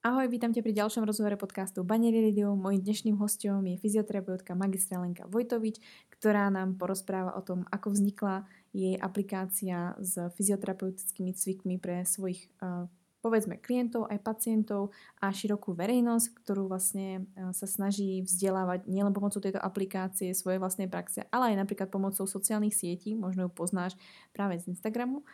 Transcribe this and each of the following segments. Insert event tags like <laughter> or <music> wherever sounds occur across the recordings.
Ahoj, vítam ťa pri ďalšom rozhovore podcastu Banery Radio. Mojím dnešným hostom je fyzioterapeutka magistra Lenka Vojtovič, ktorá nám porozpráva o tom, ako vznikla jej aplikácia s fyzioterapeutickými cvikmi pre svojich povedzme klientov, aj pacientov a širokú verejnosť, ktorú vlastne sa snaží vzdelávať nielen pomocou tejto aplikácie svojej vlastnej praxe, ale aj napríklad pomocou sociálnych sietí, možno ju poznáš práve z Instagramu.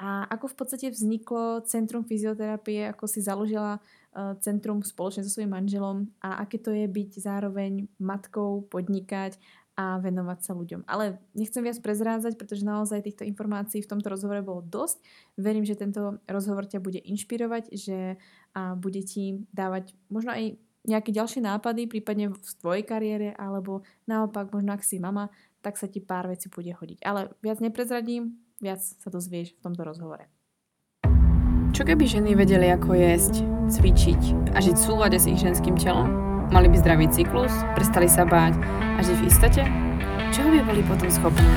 A ako v podstate vzniklo Centrum fyzioterapie, ako si založila uh, centrum spoločne so svojím manželom a aké to je byť zároveň matkou, podnikať a venovať sa ľuďom. Ale nechcem viac prezrádzať, pretože naozaj týchto informácií v tomto rozhovore bolo dosť. Verím, že tento rozhovor ťa bude inšpirovať, že a bude ti dávať možno aj nejaké ďalšie nápady, prípadne v tvojej kariére, alebo naopak, možno ak si mama, tak sa ti pár vecí bude hodiť. Ale viac neprezradím, Viac sa dozvieš v tomto rozhovore. Čo keby ženy vedeli, ako jesť, cvičiť a žiť v súlade s ich ženským telom? Mali by zdravý cyklus, prestali sa báť a žiť v istote? Čoho by boli potom schopné?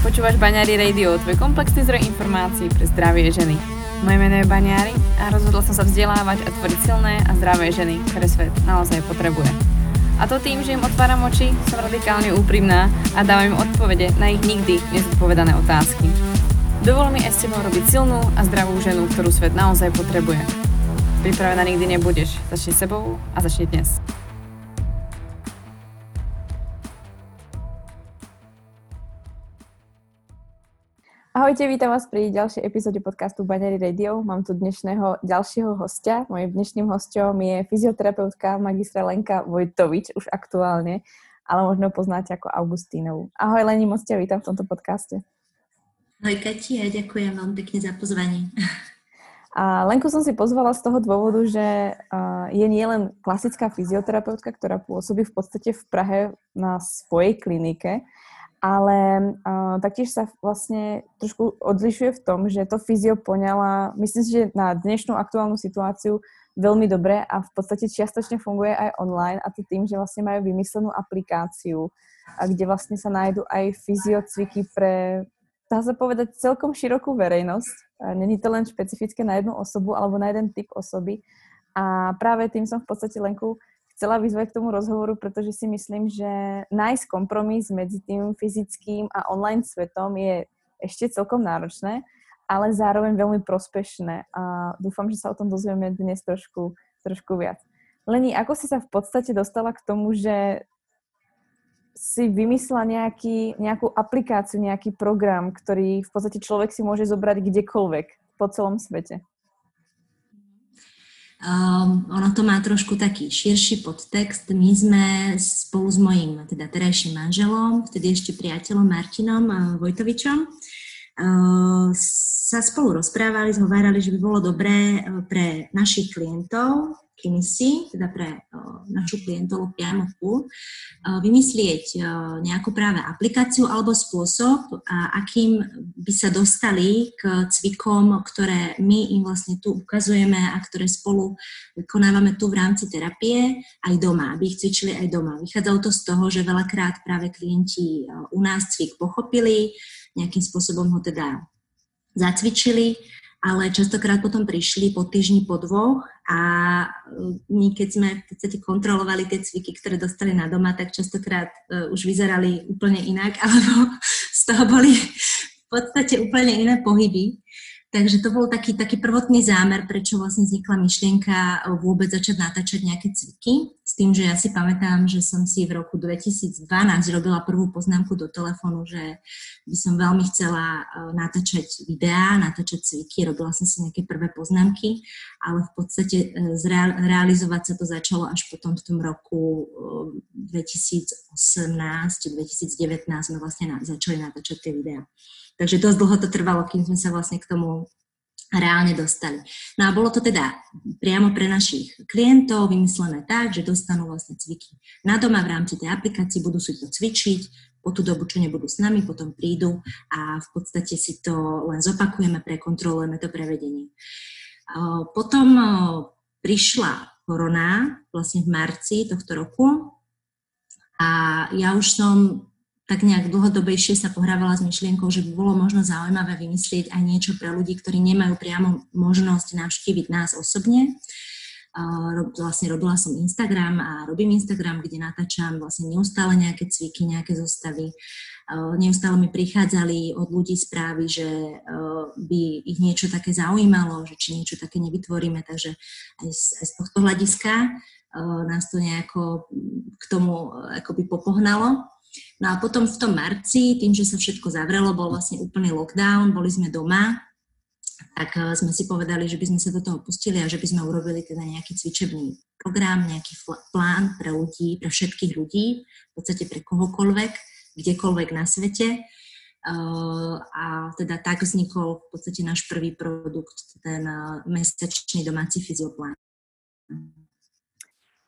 Počúvaš Baňári Radio, tvoj komplexný zdroj informácií pre zdravie ženy. Moje meno je Baňári a rozhodla som sa vzdelávať a tvoriť silné a zdravé ženy, ktoré svet naozaj potrebuje. A to tým, že im otváram oči, som radikálne úprimná a dávam im odpovede na ich nikdy nezodpovedané otázky. Dovol mi aj s tebou robiť silnú a zdravú ženu, ktorú svet naozaj potrebuje. Pripravená nikdy nebudeš. Začni sebou a začni dnes. Ahojte, vítam vás pri ďalšej epizóde podcastu Banery Radio. Mám tu dnešného ďalšieho hostia. Mojím dnešným hostom je fyzioterapeutka magistra Lenka Vojtovič, už aktuálne, ale možno poznáte ako Augustínovu. Ahoj Leni, moc ťa vítam v tomto podcaste. Ahoj Kati a ďakujem vám pekne za pozvanie. A Lenku som si pozvala z toho dôvodu, že je nielen klasická fyzioterapeutka, ktorá pôsobí v podstate v Prahe na svojej klinike, ale uh, taktiež sa vlastne trošku odlišuje v tom, že to fyzio poňala, myslím si, že na dnešnú aktuálnu situáciu veľmi dobre a v podstate čiastočne funguje aj online a to tým, že vlastne majú vymyslenú aplikáciu, kde vlastne sa nájdú aj fyziocviky pre, dá sa povedať, celkom širokú verejnosť. Není to len špecifické na jednu osobu alebo na jeden typ osoby. A práve tým som v podstate Lenku chcela vyzvať k tomu rozhovoru, pretože si myslím, že nájsť kompromis medzi tým fyzickým a online svetom je ešte celkom náročné, ale zároveň veľmi prospešné a dúfam, že sa o tom dozvieme dnes trošku, trošku viac. Leni, ako si sa v podstate dostala k tomu, že si vymyslela nejaký, nejakú aplikáciu, nejaký program, ktorý v podstate človek si môže zobrať kdekoľvek po celom svete? Um, ono to má trošku taký širší podtext. My sme spolu s mojím teda terajším manželom, vtedy ešte priateľom Martinom uh, Vojtovičom, sa spolu rozprávali, zhovárali, že by bolo dobré uh, pre našich klientov Kinisy, teda pre uh, našu klientolu priamo uh, vymyslieť nejakú práve aplikáciu alebo spôsob, akým by sa dostali k cvikom, ktoré my im vlastne tu ukazujeme a ktoré spolu vykonávame tu v rámci terapie aj doma, aby ich cvičili aj doma. Vychádzalo to z toho, že veľakrát práve klienti u nás cvik pochopili, nejakým spôsobom ho teda zacvičili ale častokrát potom prišli po týždni, po dvoch a e, my keď sme v podstate kontrolovali tie cviky, ktoré dostali na doma, tak častokrát uh, už vyzerali úplne inak, <laughs> alebo z toho boli v podstate úplne iné pohyby. Takže to bol taký, taký prvotný zámer, prečo vlastne vznikla myšlienka vôbec začať natáčať nejaké cviky. S tým, že ja si pamätám, že som si v roku 2012 robila prvú poznámku do telefónu, že by som veľmi chcela e, natáčať videá, natáčať cviky, robila som si nejaké prvé poznámky, ale v podstate e, realizovať sa to začalo až potom v tom roku 2018-2019 e, sme vlastne začali natáčať tie videá. Takže dosť dlho to trvalo, kým sme sa vlastne k tomu reálne dostali. No a bolo to teda priamo pre našich klientov vymyslené tak, že dostanú vlastne cviky na doma v rámci tej aplikácii, budú si to cvičiť, po tú dobu, čo nebudú s nami, potom prídu a v podstate si to len zopakujeme, prekontrolujeme to prevedenie. Potom prišla korona vlastne v marci tohto roku a ja už som tak nejak dlhodobejšie sa pohrávala s myšlienkou, že by bolo možno zaujímavé vymyslieť aj niečo pre ľudí, ktorí nemajú priamo možnosť navštíviť nás osobne. Vlastne robila som Instagram a robím Instagram, kde natáčam vlastne neustále nejaké cviky, nejaké zostavy. Neustále mi prichádzali od ľudí správy, že by ich niečo také zaujímalo, že či niečo také nevytvoríme, takže aj z, aj z tohto hľadiska nás to nejako k tomu akoby popohnalo. No a potom v tom marci, tým, že sa všetko zavrelo, bol vlastne úplný lockdown, boli sme doma, tak eh, sme si povedali, že by sme sa do toho pustili a že by sme urobili teda nejaký cvičebný program, nejaký plán pre ľudí, pre všetkých ľudí, v podstate pre kohokoľvek, kdekoľvek na svete. Eh, a teda tak vznikol v podstate náš prvý produkt, ten eh, mesačný domáci fyzioplán.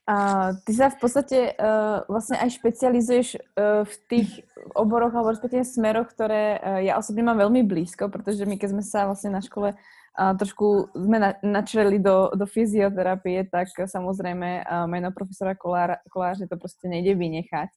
A ty sa v podstate uh, vlastne aj špecializuješ uh, v tých oboroch alebo respektíve smeroch, ktoré uh, ja osobne mám veľmi blízko, pretože my keď sme sa vlastne na škole uh, trošku sme na, načreli do, do fyzioterapie, tak samozrejme uh, meno profesora Kolára, že to proste nejde vynechať.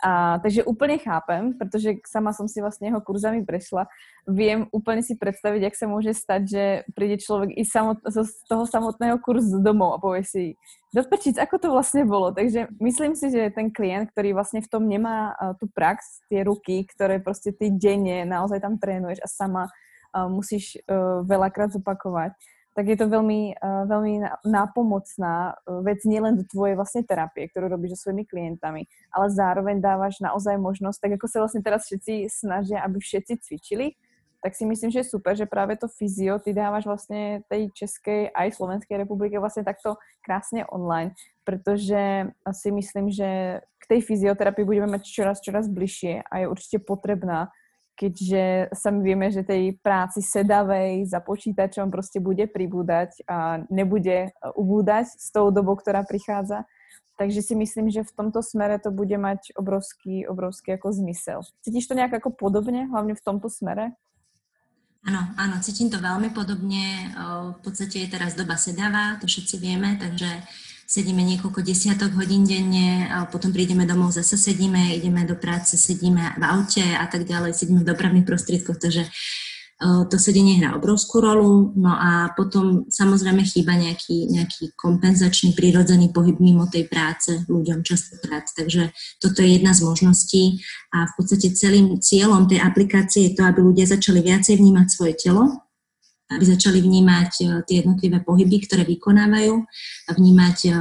A, takže úplne chápem, pretože sama som si vlastne jeho kurzami prešla. Viem úplne si predstaviť, jak sa môže stať, že príde človek i samot, z toho samotného kurzu domov a povie si, dopečiť, ako to vlastne bolo. Takže myslím si, že ten klient, ktorý vlastne v tom nemá uh, tú prax, tie ruky, ktoré proste ty denne naozaj tam trénuješ a sama uh, musíš uh, veľakrát zopakovať, tak je to veľmi, uh, veľmi nápomocná uh, vec nielen do tvojej vlastne terapie, ktorú robíš so svojimi klientami, ale zároveň dávaš naozaj možnosť, tak ako sa vlastne teraz všetci snažia, aby všetci cvičili, tak si myslím, že je super, že práve to fyzio ty dávaš vlastne tej Českej aj Slovenskej republike vlastne takto krásne online, pretože si myslím, že k tej fyzioterapii budeme mať čoraz, čoraz bližšie a je určite potrebná keďže sami vieme, že tej práci sedavej za počítačom proste bude pribúdať a nebude ubúdať s tou dobou, ktorá prichádza. Takže si myslím, že v tomto smere to bude mať obrovský, obrovský ako zmysel. Cítiš to nejak ako podobne, hlavne v tomto smere? Áno, áno, cítim to veľmi podobne. V podstate je teraz doba sedavá, to všetci vieme, takže sedíme niekoľko desiatok hodín denne, a potom prídeme domov, zase sedíme, ideme do práce, sedíme v aute a tak ďalej, sedíme v dopravných prostriedkoch, takže to sedenie hrá obrovskú rolu, no a potom samozrejme chýba nejaký, nejaký kompenzačný, prírodzený pohyb mimo tej práce ľuďom častokrát. Takže toto je jedna z možností. A v podstate celým cieľom tej aplikácie je to, aby ľudia začali viacej vnímať svoje telo, aby začali vnímať e, tie jednotlivé pohyby, ktoré vykonávajú, vnímať e,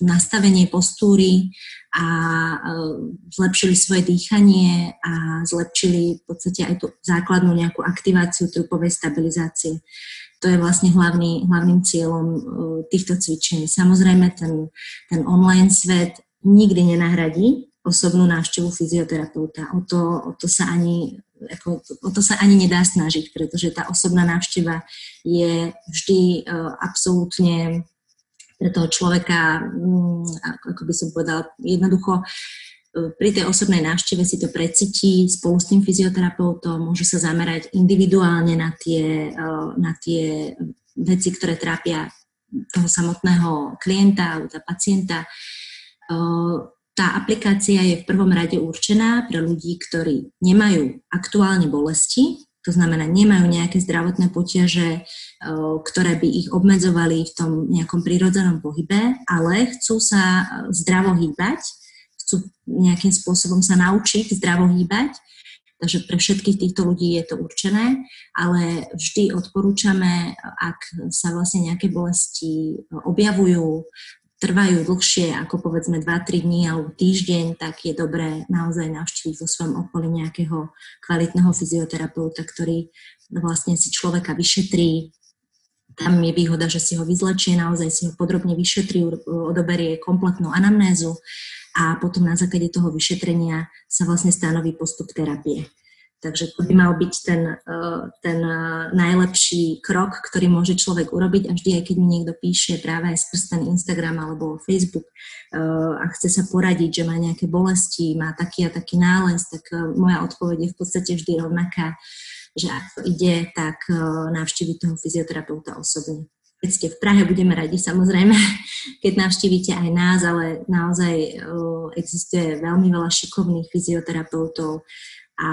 nastavenie postúry a e, zlepšili svoje dýchanie a zlepšili v podstate aj tú základnú nejakú aktiváciu trupovej stabilizácie. To je vlastne hlavný, hlavným cieľom týchto cvičení. Samozrejme, ten, ten online svet nikdy nenahradí osobnú návštevu fyzioterapeuta. O to, o to sa ani ako, to sa ani nedá snažiť, pretože tá osobná návšteva je vždy uh, absolútne pre toho človeka, um, ako by som povedala, jednoducho uh, pri tej osobnej návšteve si to precíti spolu s tým fyzioterapeutom, môže sa zamerať individuálne na tie, uh, na tie veci, ktoré trápia toho samotného klienta alebo pacienta. Tá aplikácia je v prvom rade určená pre ľudí, ktorí nemajú aktuálne bolesti, to znamená, nemajú nejaké zdravotné potiaže, ktoré by ich obmedzovali v tom nejakom prírodzenom pohybe, ale chcú sa zdravo hýbať, chcú nejakým spôsobom sa naučiť zdravo hýbať, takže pre všetkých týchto ľudí je to určené, ale vždy odporúčame, ak sa vlastne nejaké bolesti objavujú, trvajú dlhšie ako povedzme 2-3 dní alebo týždeň, tak je dobré naozaj navštíviť vo svojom okolí nejakého kvalitného fyzioterapeuta, ktorý vlastne si človeka vyšetrí. Tam je výhoda, že si ho vyzlečie, naozaj si ho podrobne vyšetrí, odoberie kompletnú anamnézu a potom na základe toho vyšetrenia sa vlastne stanoví postup terapie. Takže to by mal byť ten, eh, ten eh, najlepší krok, ktorý môže človek urobiť a vždy, aj keď mi niekto píše práve aj skrz ten Instagram alebo Facebook eh, a chce sa poradiť, že má nejaké bolesti, má taký a taký nález, tak moja odpoveď je v podstate vždy rovnaká, že ak to ide, tak navštíviť toho fyzioterapeuta osobne. keď ste v Prahe, budeme radi samozrejme, <laughs> keď navštívite aj nás, ale naozaj existuje veľmi veľa šikovných fyzioterapeutov a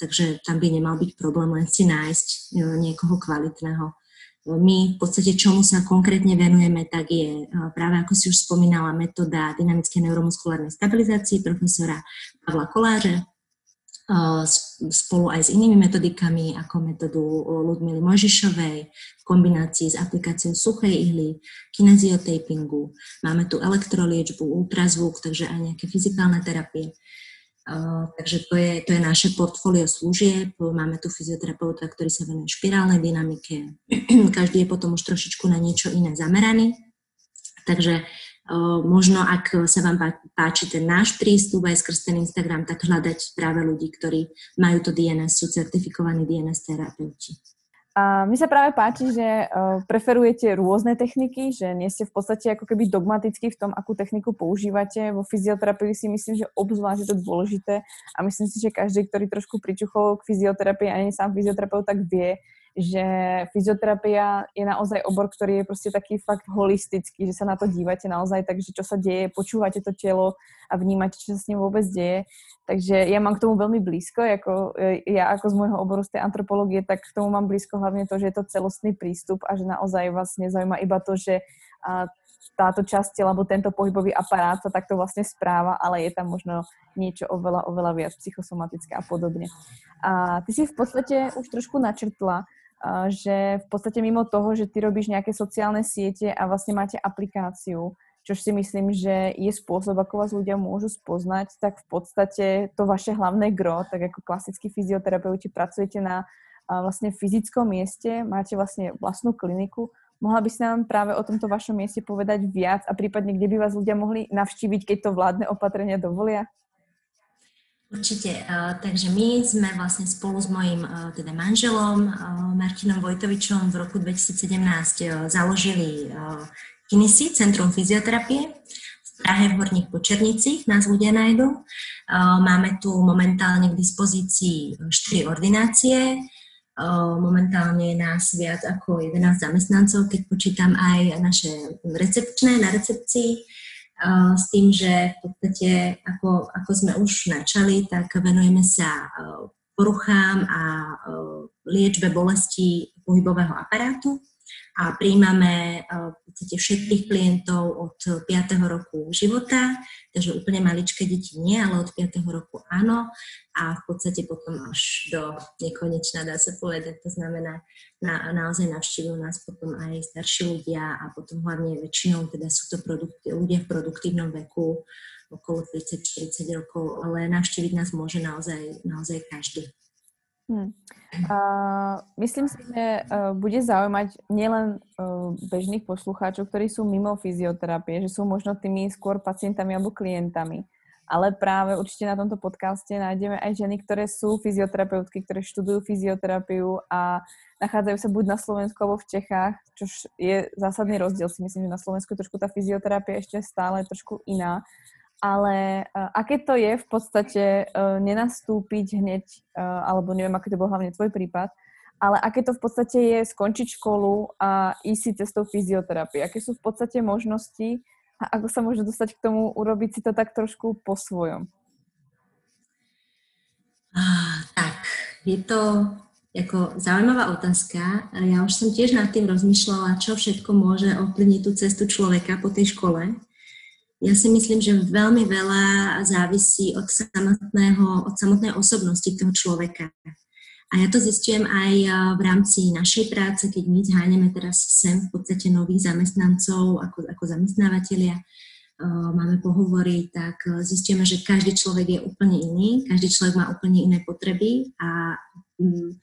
takže tam by nemal byť problém len si nájsť niekoho kvalitného. My v podstate čomu sa konkrétne venujeme, tak je práve ako si už spomínala metóda dynamickej neuromuskulárnej stabilizácie profesora Pavla Koláře, spolu aj s inými metodikami, ako metódu Ludmily Mojžišovej, v kombinácii s aplikáciou suchej ihly, kineziotapingu. Máme tu elektroliečbu, ultrazvuk, takže aj nejaké fyzikálne terapie. Takže to je, to je naše portfólio služieb. Máme tu fyzioterapeuta, ktorý sa venuje špirálnej dynamike. <clears throat> Každý je potom už trošičku na niečo iné zameraný. Takže možno ak sa vám páči ten náš prístup aj skrz ten Instagram, tak hľadať práve ľudí, ktorí majú to DNS, sú certifikovaní DNS terapeuti. A mi sa práve páči, že preferujete rôzne techniky, že nie ste v podstate ako keby dogmaticky v tom, akú techniku používate. Vo fyzioterapii si myslím, že obzvlášť je to dôležité a myslím si, že každý, ktorý trošku pričuchol k fyzioterapii a nie sám fyzioterapeut, tak vie, že fyzioterapia je naozaj obor, ktorý je proste taký fakt holistický, že sa na to dívate naozaj tak, že čo sa deje, počúvate to telo a vnímate, čo sa s ním vôbec deje. Takže ja mám k tomu veľmi blízko, ako, e, ja ako z môjho oboru z tej antropológie, tak k tomu mám blízko hlavne to, že je to celostný prístup a že naozaj vás nezaujíma iba to, že a, táto časť tela, alebo tento pohybový aparát sa takto vlastne správa, ale je tam možno niečo oveľa, oveľa viac psychosomatické a podobne. A ty si v podstate už trošku načrtla, že v podstate mimo toho, že ty robíš nejaké sociálne siete a vlastne máte aplikáciu, čo si myslím, že je spôsob, ako vás ľudia môžu spoznať, tak v podstate to vaše hlavné gro, tak ako klasickí fyzioterapeuti pracujete na vlastne fyzickom mieste, máte vlastne vlastnú kliniku. Mohla by si nám práve o tomto vašom mieste povedať viac a prípadne, kde by vás ľudia mohli navštíviť, keď to vládne opatrenia dovolia? Určite. Takže my sme vlastne spolu s mojim teda manželom Martinom Vojtovičom v roku 2017 založili Kinesi, Centrum fyzioterapie v Prahe v Horných Počernicích, nás ľudia nájdu. Máme tu momentálne k dispozícii 4 ordinácie, momentálne je nás viac ako 11 zamestnancov, keď počítam aj naše recepčné na recepcii s tým, že v podstate, ako, ako sme už načali, tak venujeme sa poruchám a liečbe bolesti pohybového aparátu a príjmame v podstate všetkých klientov od 5. roku života, takže úplne maličké deti nie, ale od 5. roku áno a v podstate potom až do nekonečna dá sa povedať, to znamená na, naozaj navštívujú nás potom aj starší ľudia a potom hlavne väčšinou teda sú to produkty, ľudia v produktívnom veku okolo 30-40 rokov, ale navštíviť nás môže naozaj, naozaj každý. Hmm. Uh, myslím si, že uh, bude zaujímať nielen uh, bežných poslucháčov, ktorí sú mimo fyzioterapie, že sú možno tými skôr pacientami alebo klientami, ale práve určite na tomto podcaste nájdeme aj ženy, ktoré sú fyzioterapeutky, ktoré študujú fyzioterapiu a nachádzajú sa buď na Slovensku alebo v Čechách, čo je zásadný rozdiel. Si myslím, že na Slovensku trošku tá fyzioterapia ešte stále trošku iná ale uh, aké to je v podstate uh, nenastúpiť hneď, uh, alebo neviem, aký to bol hlavne tvoj prípad, ale aké to v podstate je skončiť školu a ísť si cestou fyzioterapie? Aké sú v podstate možnosti a ako sa možno dostať k tomu, urobiť si to tak trošku po svojom? Tak, je to ako zaujímavá otázka. Ja už som tiež nad tým rozmýšľala, čo všetko môže ovplyvniť tú cestu človeka po tej škole. Ja si myslím, že veľmi veľa závisí od, samotného, od samotnej osobnosti toho človeka. A ja to zistujem aj v rámci našej práce, keď my zháňame teraz sem v podstate nových zamestnancov ako, ako zamestnávateľia, máme pohovory, tak zistíme, že každý človek je úplne iný, každý človek má úplne iné potreby a mm,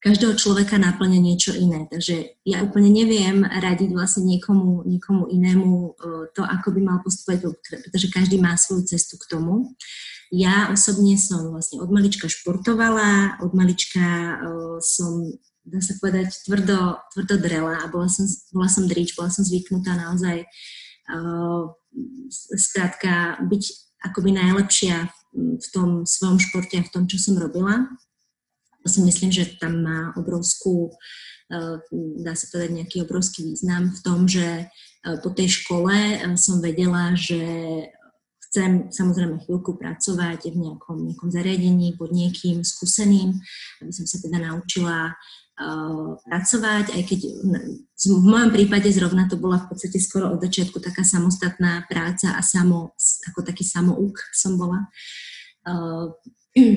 každého človeka náplňa niečo iné. Takže ja úplne neviem radiť vlastne niekomu, niekomu inému e, to, ako by mal postupovať, pretože každý má svoju cestu k tomu. Ja osobne som vlastne od malička športovala, od malička uh, som, dá sa povedať, tvrdo, tvrdo drela a bola som, bola som drič, bola som zvyknutá naozaj skrátka byť akoby najlepšia v tom svojom športe a v tom, čo som robila. To si myslím, že tam má obrovskú dá sa povedať, nejaký obrovský význam v tom, že po tej škole som vedela, že chcem samozrejme chvíľku pracovať v nejakom, nejakom zariadení pod niekým skúseným, aby som sa teda naučila pracovať, aj keď v mojom prípade zrovna to bola v podstate skoro od začiatku taká samostatná práca a samo, ako taký samouk som bola.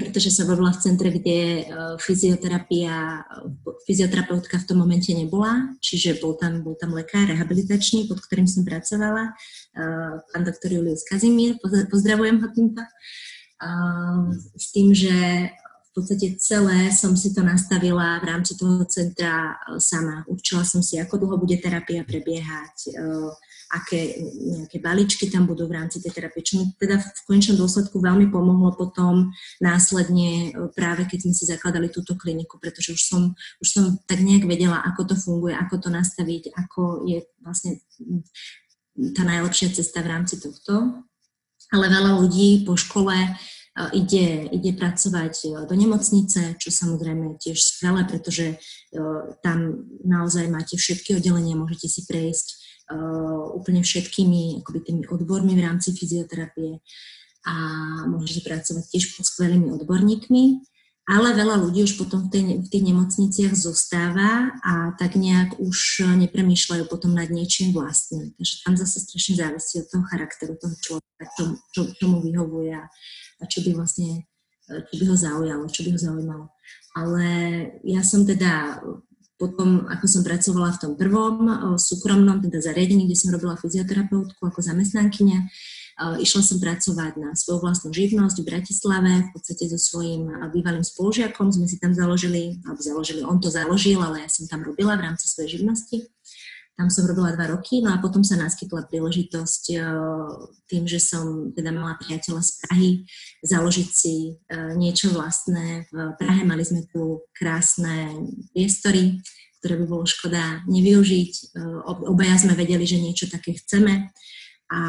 Pretože sa robila v centre, kde uh, fyzioterapia, fyzioterapeutka v tom momente nebola, čiže bol tam, bol tam lekár rehabilitačný, pod ktorým som pracovala, uh, pán doktor Julius Kazimír, pozdravujem ho týmto, s tým, že v podstate celé som si to nastavila v rámci toho centra sama. Určila som si, ako dlho bude terapia prebiehať, aké nejaké balíčky tam budú v rámci tej terapie, čo mi teda v konečnom dôsledku veľmi pomohlo potom následne e, práve keď sme si zakladali túto kliniku, pretože už som, už som tak nejak vedela, ako to funguje, ako to nastaviť, ako je vlastne tá najlepšia cesta v rámci tohto. Ale veľa ľudí po škole e, ide, ide pracovať e, do nemocnice, čo samozrejme tiež skvelé, pretože tam naozaj máte všetky oddelenia, môžete si prejsť úplne všetkými akoby tými odbormi v rámci fyzioterapie a môžete pracovať tiež pod skvelými odborníkmi, ale veľa ľudí už potom v, tej, v tých nemocniciach zostáva a tak nejak už nepremýšľajú potom nad niečím vlastným. Takže tam zase strašne závisí od toho charakteru toho človeka, čo, čo, čo mu vyhovuje a čo by vlastne čo by ho zaujalo, čo by ho zaujímalo. Ale ja som teda potom, ako som pracovala v tom prvom súkromnom teda zariadení, kde som robila fyzioterapeutku ako zamestnankyňa, išla som pracovať na svoju vlastnú živnosť v Bratislave, v podstate so svojím bývalým spolužiakom sme si tam založili, alebo založili, on to založil, ale ja som tam robila v rámci svojej živnosti. Tam som robila dva roky, no a potom sa naskytla príležitosť tým, že som teda mala priateľa z Prahy, založiť si niečo vlastné. V Prahe mali sme tu krásne priestory, ktoré by bolo škoda nevyužiť. Obaja sme vedeli, že niečo také chceme a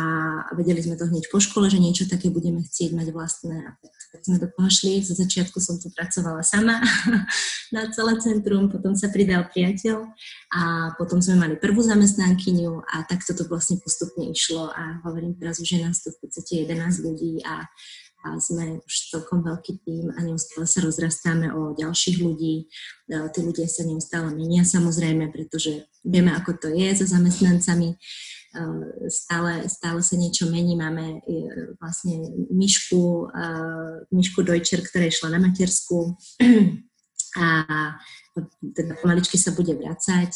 vedeli sme to hneď po škole, že niečo také budeme chcieť mať vlastné. Tak sme do toho. Za začiatku som tu pracovala sama <laughs> na celé centrum, potom sa pridal priateľ a potom sme mali prvú zamestnankyňu a takto to vlastne postupne išlo a hovorím teraz už, že nás tu v podstate 11 ľudí a a sme už celkom veľký tým a neustále sa rozrastáme o ďalších ľudí. E, tí ľudia sa neustále menia samozrejme, pretože vieme, ako to je so zamestnancami stále, stále sa niečo mení. Máme e, vlastne myšku, myšku Dojčer, ktorá išla na matersku <clears throat> a teda pomaličky sa bude vracať.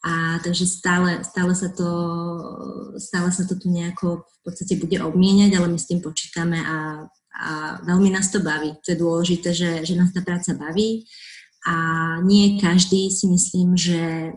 A takže stále, stále, sa to, stále sa to tu nejako v podstate bude obmieniať, ale my s tým počítame a, a veľmi nás to baví. To je dôležité, že, že nás tá práca baví a nie každý si myslím, že,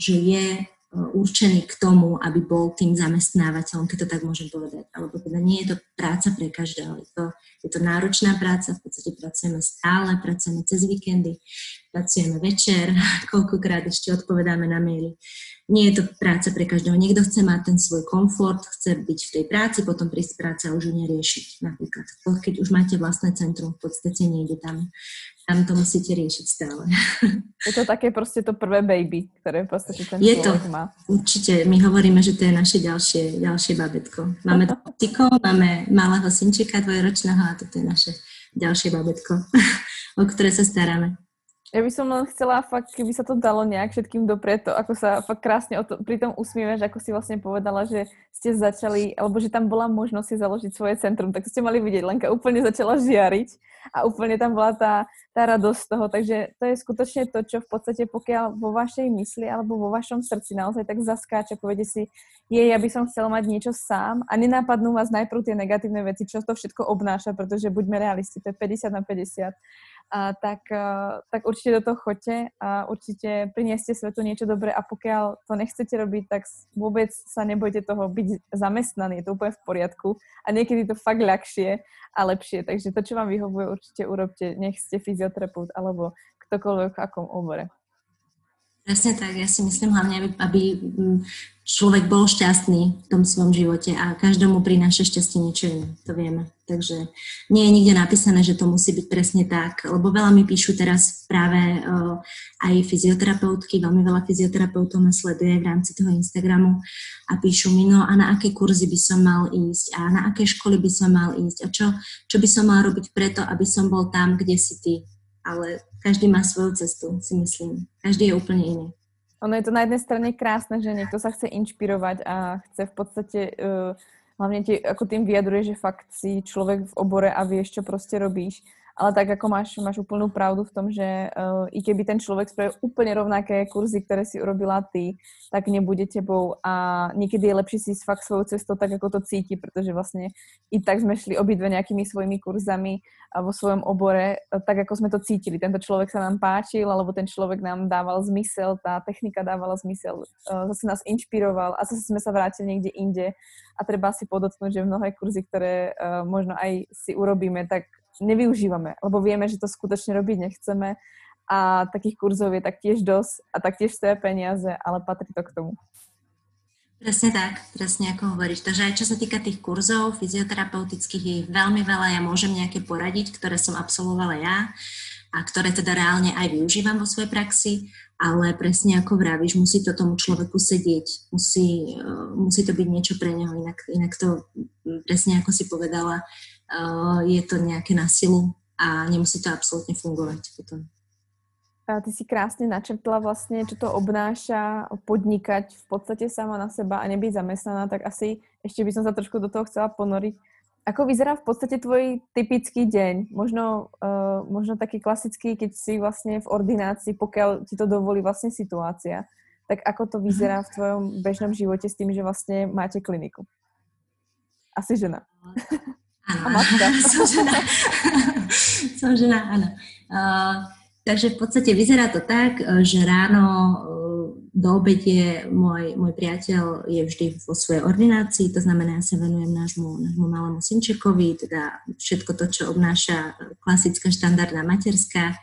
že je určený k tomu, aby bol tým zamestnávateľom, keď to tak môžem povedať. Alebo teda nie je to práca pre každého. Je to, je to náročná práca, v podstate pracujeme stále, pracujeme cez víkendy, pracujeme večer, <laughs> koľkokrát ešte odpovedáme na maily. Nie je to práca pre každého. Niekto chce mať ten svoj komfort, chce byť v tej práci, potom prísť práca a už ju neriešiť. Napríklad, keď už máte vlastné centrum, v podstate nejde tam tam to musíte riešiť stále. Je to také proste to prvé baby, ktoré v podstate ten je to, má. Určite. My hovoríme, že to je naše ďalšie, ďalšie babetko. Máme tyko, máme malého synčeka dvojročného a toto je naše ďalšie babetko, <laughs> o ktoré sa staráme. Ja by som len chcela fakt, keby sa to dalo nejak všetkým dopreť, to, ako sa fakt krásne o to, pri tom usmievaš, ako si vlastne povedala, že ste začali, alebo že tam bola možnosť si založiť svoje centrum, tak ste mali vidieť, Lenka úplne začala žiariť a úplne tam bola tá, tá radosť z toho, takže to je skutočne to, čo v podstate pokiaľ vo vašej mysli alebo vo vašom srdci naozaj tak zaskáča, povede si, je, ja by som chcela mať niečo sám a nenápadnú vás najprv tie negatívne veci, čo to všetko obnáša, pretože buďme realisti, to je 50 na 50 a, tak, a, tak určite do toho choďte a určite prinieste svetu niečo dobré a pokiaľ to nechcete robiť, tak vôbec sa nebojte toho byť zamestnaný, je to úplne v poriadku a niekedy to fakt ľahšie a lepšie, takže to, čo vám vyhovuje, určite urobte, nech ste fyzioterapeut alebo ktokoľvek v akom obore. Presne tak, ja si myslím hlavne, aby, aby človek bol šťastný v tom svojom živote a každomu prináša šťastie niečo iné, to vieme. Takže nie je nikde napísané, že to musí byť presne tak, lebo veľa mi píšu teraz práve uh, aj fyzioterapeutky, veľmi veľa fyzioterapeutov ma sleduje v rámci toho Instagramu a píšu mi, no a na aké kurzy by som mal ísť a na aké školy by som mal ísť a čo, čo by som mal robiť preto, aby som bol tam, kde si ty. Ale každý má svoju cestu, si myslím. Každý je úplne iný. Ono je to na jednej strane krásne, že niekto sa chce inšpirovať a chce v podstate uh, hlavne ti ako tým vyjadruje, že fakt si človek v obore a vieš, čo proste robíš ale tak ako máš, máš úplnú pravdu v tom, že uh, i keby ten človek spravil úplne rovnaké kurzy, ktoré si urobila ty, tak nebude tebou a niekedy je lepšie si fakt svojou cestou tak, ako to cíti, pretože vlastne i tak sme šli obidve nejakými svojimi kurzami a vo svojom obore, tak ako sme to cítili. Tento človek sa nám páčil, alebo ten človek nám dával zmysel, tá technika dávala zmysel, uh, zase nás inšpiroval a zase sme sa vrátili niekde inde a treba si podotknúť, že mnohé kurzy, ktoré uh, možno aj si urobíme, tak nevyužívame, lebo vieme, že to skutočne robiť nechceme a takých kurzov je taktiež dosť a taktiež stojí peniaze, ale patrí to k tomu. Presne tak, presne ako hovoríš. Takže aj čo sa týka tých kurzov fyzioterapeutických, je veľmi veľa, ja môžem nejaké poradiť, ktoré som absolvovala ja a ktoré teda reálne aj využívam vo svojej praxi, ale presne ako vravíš, musí to tomu človeku sedieť, musí, eh, musí to byť niečo pre neho, inak, inak to presne ako si povedala, Eh, je to nejaké na silu a nemusí to absolútne fungovať potom. A ty si krásne načrtla vlastne, čo to obnáša podnikať v podstate sama na seba a nebyť zamestnaná, tak asi ešte by som sa trošku do toho chcela ponoriť. Ako vyzerá v podstate tvoj typický deň? Možno, uh, možno taký klasický, keď si vlastne v ordinácii, pokiaľ ti to dovolí vlastne situácia. Tak ako to vyzerá v tvojom bežnom živote s tým, že vlastne máte kliniku? Asi žena. Áno, <laughs> som žena. <laughs> som žena, áno. Uh, takže v podstate vyzerá to tak, e, že ráno uh, do obede môj, môj priateľ je vždy vo svojej ordinácii, to znamená, ja sa venujem nášmu, nášmu malému synčekovi, teda všetko to, čo obnáša klasická štandardná materská.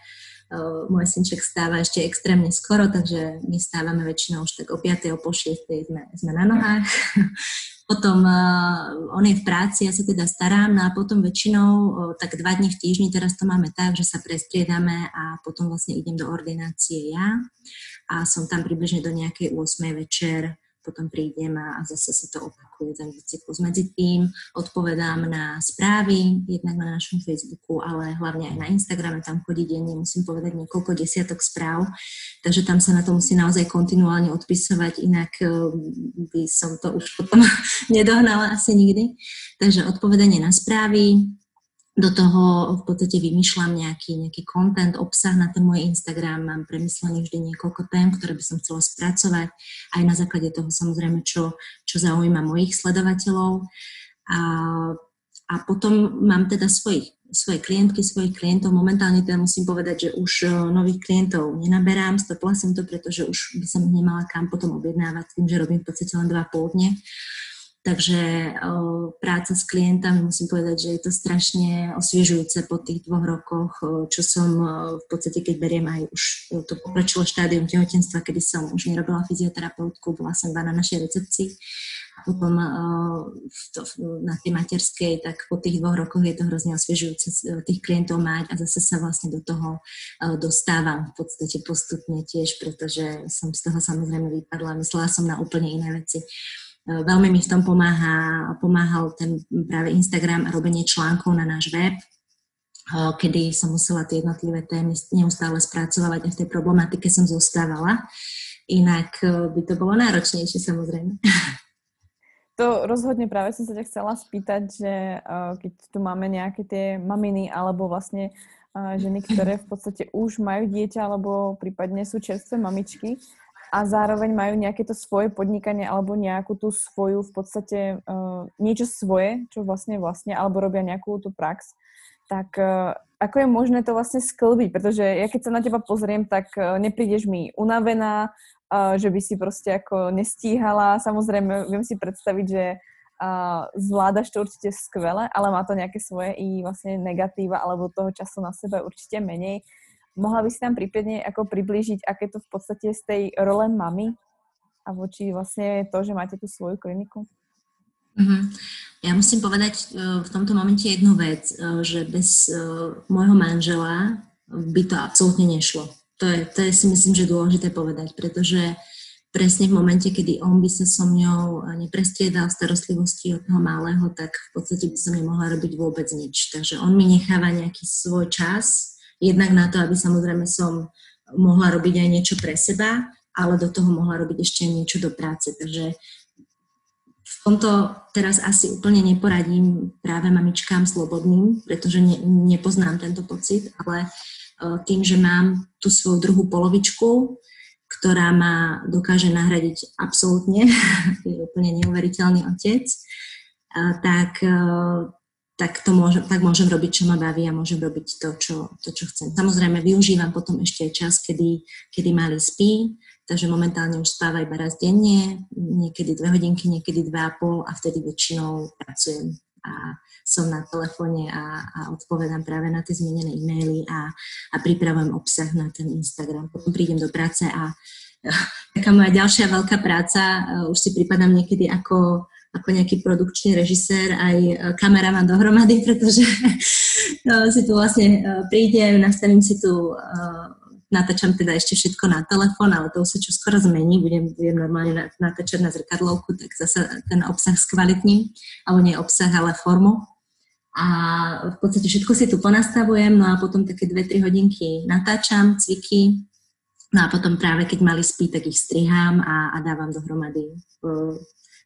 Uh, môj synček stáva ešte extrémne skoro, takže my stávame väčšinou už tak o 5. o po 6. sme, sme na nohách. <laughs> Potom uh, on je v práci, ja sa teda starám, no a potom väčšinou uh, tak dva dní v týždni, teraz to máme tak, že sa prestriedame a potom vlastne idem do ordinácie ja a som tam približne do nejakej 8. večer potom prídem a zase sa to opakuje ten cyklus. Medzi tým odpovedám na správy, jednak na našom Facebooku, ale hlavne aj na Instagrame, tam chodí denne, musím povedať, niekoľko desiatok správ, takže tam sa na to musí naozaj kontinuálne odpisovať, inak eh, by som to už potom <laughs> nedohnala asi nikdy. Takže odpovedanie na správy, do toho v podstate vymýšľam nejaký, nejaký content, obsah na ten môj Instagram, mám premyslený vždy niekoľko tém, ktoré by som chcela spracovať, aj na základe toho samozrejme, čo, čo zaujíma mojich sledovateľov. A, a potom mám teda svojich, svoje klientky, svojich klientov. Momentálne teda musím povedať, že už e, nových klientov nenaberám, stopla som to, pretože už by som nemala kam potom objednávať tým, že robím v podstate len dva pôdne. Takže práca s klientami, musím povedať, že je to strašne osviežujúce po tých dvoch rokoch, čo som v podstate, keď beriem aj už to pokračilo štádium tehotenstva, kedy som už nerobila fyzioterapeutku, bola som iba na našej recepcii. A potom na tej materskej, tak po tých dvoch rokoch je to hrozne osviežujúce tých klientov mať a zase sa vlastne do toho dostávam v podstate postupne tiež, pretože som z toho samozrejme vypadla. Myslela som na úplne iné veci. E, veľmi mi v tom pomáha, pomáhal ten práve Instagram a robenie článkov na náš web, e, kedy som musela tie jednotlivé témy neustále spracovať a v tej problematike som zostávala. Inak e, by to bolo náročnejšie samozrejme. To rozhodne práve som sa ťa chcela spýtať, že keď tu máme nejaké tie maminy alebo vlastne ženy, ktoré v podstate už majú dieťa alebo prípadne sú čerstvé mamičky, a zároveň majú nejaké to svoje podnikanie alebo nejakú tú svoju v podstate uh, niečo svoje, čo vlastne vlastne, alebo robia nejakú tú prax, tak uh, ako je možné to vlastne sklbiť? Pretože ja keď sa na teba pozriem, tak uh, neprídeš mi unavená, uh, že by si proste ako nestíhala. Samozrejme, viem si predstaviť, že uh, zvládaš to určite skvele, ale má to nejaké svoje i vlastne negatíva alebo toho času na sebe určite menej. Mohla by si tam prípadne ako priblížiť, aké to v podstate z tej role mamy a voči vlastne to, že máte tú svoju kliniku? Mm-hmm. Ja musím povedať v tomto momente jednu vec, že bez môjho manžela by to absolútne nešlo. To je, to je si myslím, že dôležité povedať, pretože presne v momente, kedy on by sa so mňou neprestriedal starostlivosti od toho malého, tak v podstate by som nemohla robiť vôbec nič. Takže on mi necháva nejaký svoj čas, jednak na to, aby samozrejme som mohla robiť aj niečo pre seba, ale do toho mohla robiť ešte niečo do práce. Takže v tomto teraz asi úplne neporadím práve mamičkám slobodným, pretože ne, nepoznám tento pocit, ale uh, tým, že mám tú svoju druhú polovičku, ktorá ma dokáže nahradiť absolútne, <laughs> je úplne neuveriteľný otec, uh, tak, uh, tak, to môžem, tak môžem robiť, čo ma baví a môžem robiť to, čo, to, čo chcem. Samozrejme, využívam potom ešte aj čas, kedy, kedy mali spí, takže momentálne už spáva iba raz denne, niekedy dve hodinky, niekedy dva a pol a vtedy väčšinou pracujem a som na telefóne a, a odpovedám práve na tie zmenené e-maily a, a pripravujem obsah na ten Instagram. Potom prídem do práce a <laughs> taká moja ďalšia veľká práca, už si pripadám niekedy ako ako nejaký produkčný režisér, aj kameraman dohromady, <laughs> pretože no, si tu vlastne prídem, nastavím si tu natáčam teda ešte všetko na telefón, ale to už sa čo skoro zmení, budem, budem normálne natáčať na zrkadlovku, tak zase ten obsah skvalitním, alebo nie obsah, ale formu. A v podstate všetko si tu ponastavujem, no a potom také 2-3 hodinky natáčam, cviky, no a potom práve keď mali spí, tak ich strihám a, a dávam dohromady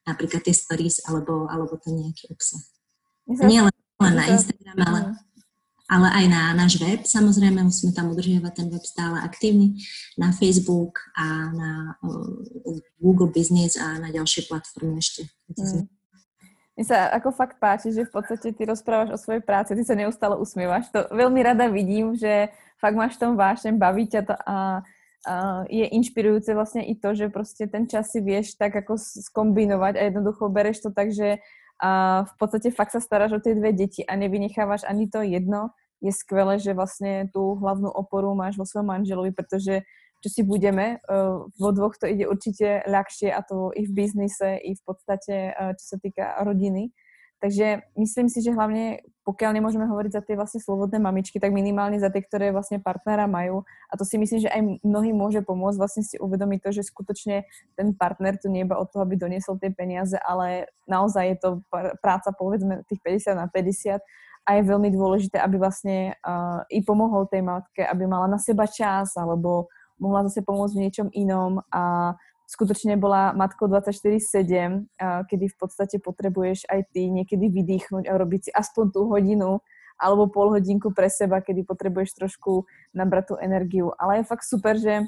napríklad tie stories alebo, alebo to nejaký obsah. Nie len, len na Instagram, ale ale aj na náš web. Samozrejme, musíme tam udržiavať ten web stále aktívny, na Facebook a na uh, Google Business a na ďalšie platformy ešte. Mm. Mne sa ako fakt páči, že v podstate ty rozprávaš o svojej práci, ty sa neustále usmievaš. To veľmi rada vidím, že fakt máš v tom vášen, baví ťa to a, a je inšpirujúce vlastne i to, že proste ten čas si vieš tak ako skombinovať a jednoducho bereš to tak, že a v podstate fakt sa staráš o tie dve deti a nevynechávaš ani to jedno, je skvelé, že vlastne tú hlavnú oporu máš vo svojom manželovi, pretože čo si budeme, vo dvoch to ide určite ľahšie a to i v biznise, i v podstate, čo sa týka rodiny. Takže myslím si, že hlavne pokiaľ nemôžeme hovoriť za tie vlastne slobodné mamičky, tak minimálne za tie, ktoré vlastne partnera majú. A to si myslím, že aj mnohým môže pomôcť. Vlastne si uvedomiť to, že skutočne ten partner tu nie iba od toho, aby doniesol tie peniaze, ale naozaj je to práca povedzme tých 50 na 50 a je veľmi dôležité, aby vlastne uh, i pomohol tej matke, aby mala na seba čas alebo mohla zase pomôcť v niečom inom. A skutočne bola matkou 24-7, kedy v podstate potrebuješ aj ty niekedy vydýchnuť a robiť si aspoň tú hodinu alebo pol hodinku pre seba, kedy potrebuješ trošku nabrať tú energiu. Ale je fakt super, že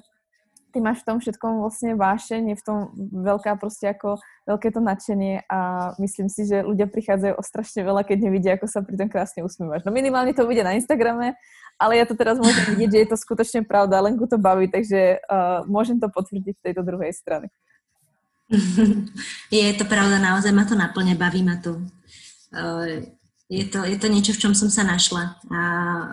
ty máš v tom všetkom vlastne vášeň, je v tom veľká proste ako veľké to nadšenie a myslím si, že ľudia prichádzajú o strašne veľa, keď nevidia, ako sa pri tom krásne usmievaš. No minimálne to bude na Instagrame, ale ja to teraz môžem vidieť, že je to skutočne pravda, Lenku to baví, takže uh, môžem to potvrdiť z tejto druhej strany. <laughs> Je to pravda, naozaj ma to naplne, baví ma to. Uh, je to, je to niečo, v čom som sa našla. A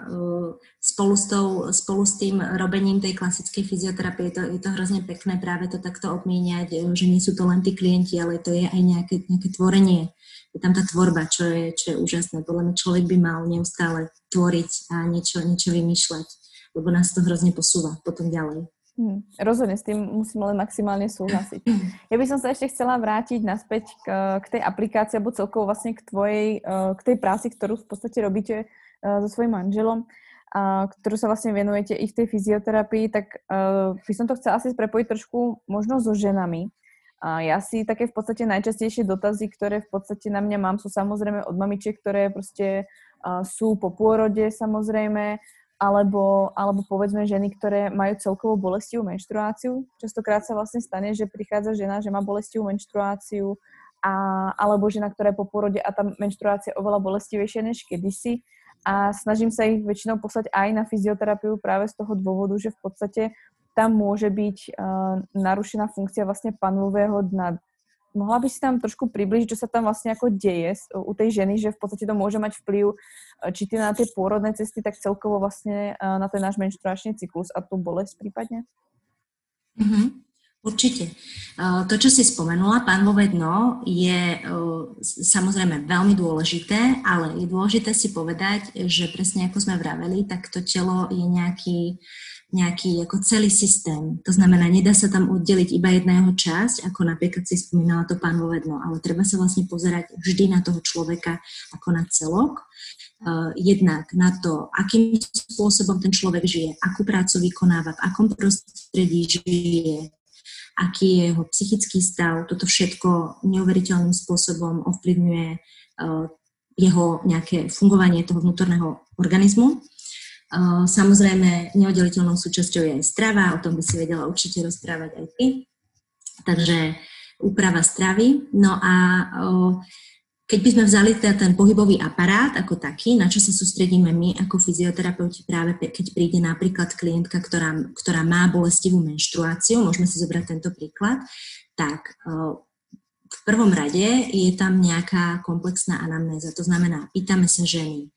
uh, spolu, s tou, spolu s tým robením tej klasickej fyzioterapie je to, je to hrozne pekné práve to takto obmieniať, že nie sú to len tí klienti, ale to je aj nejaké, nejaké tvorenie je tam tá tvorba, čo je, čo je úžasné. Podľa mňa človek by mal neustále tvoriť a niečo, niečo vymýšľať, lebo nás to hrozne posúva potom ďalej. Hmm, rozhodne, s tým musím len maximálne súhlasiť. <clears throat> Ja by som sa ešte chcela vrátiť naspäť k, k tej aplikácii, alebo celkovo vlastne k tvojej, k tej práci, ktorú v podstate robíte e, so svojím manželom, a, ktorú sa vlastne venujete i v tej fyzioterapii, tak uh, by som to chcela asi prepojiť trošku možno so ženami, a ja si také v podstate najčastejšie dotazy, ktoré v podstate na mňa mám, sú samozrejme od mamičiek, ktoré proste uh, sú po pôrode samozrejme, alebo, alebo povedzme ženy, ktoré majú celkovú bolestivú menštruáciu. Častokrát sa vlastne stane, že prichádza žena, že má bolestivú menštruáciu, a, alebo žena, ktorá je po pôrode a tá menštruácia je oveľa bolestivejšia než kedysi. A snažím sa ich väčšinou poslať aj na fyzioterapiu práve z toho dôvodu, že v podstate tam môže byť uh, narušená funkcia vlastne panového dna mohla by si tam trošku približiť, čo sa tam vlastne ako deje u tej ženy, že v podstate to môže mať vplyv či ty na tie pôrodné cesty, tak celkovo vlastne na ten náš menštruačný cyklus a tú bolesť prípadne? Mm-hmm. Určite. To, čo si spomenula, pánové dno, je samozrejme veľmi dôležité, ale je dôležité si povedať, že presne ako sme vraveli, tak to telo je nejaký nejaký ako celý systém. To znamená, nedá sa tam oddeliť iba jedna jeho časť, ako napríklad si spomínala to pán vedno, ale treba sa vlastne pozerať vždy na toho človeka ako na celok. Uh, jednak na to, akým spôsobom ten človek žije, akú prácu vykonáva, v akom prostredí žije, aký je jeho psychický stav. Toto všetko neuveriteľným spôsobom ovplyvňuje uh, jeho nejaké fungovanie toho vnútorného organizmu. Samozrejme, neoddeliteľnou súčasťou je aj strava, o tom by si vedela určite rozprávať aj ty. Takže úprava stravy. No a keď by sme vzali teda ten pohybový aparát ako taký, na čo sa sústredíme my ako fyzioterapeuti práve keď príde napríklad klientka, ktorá, ktorá má bolestivú menštruáciu, môžeme si zobrať tento príklad, tak v prvom rade je tam nejaká komplexná anamnéza. To znamená, pýtame sa ženy,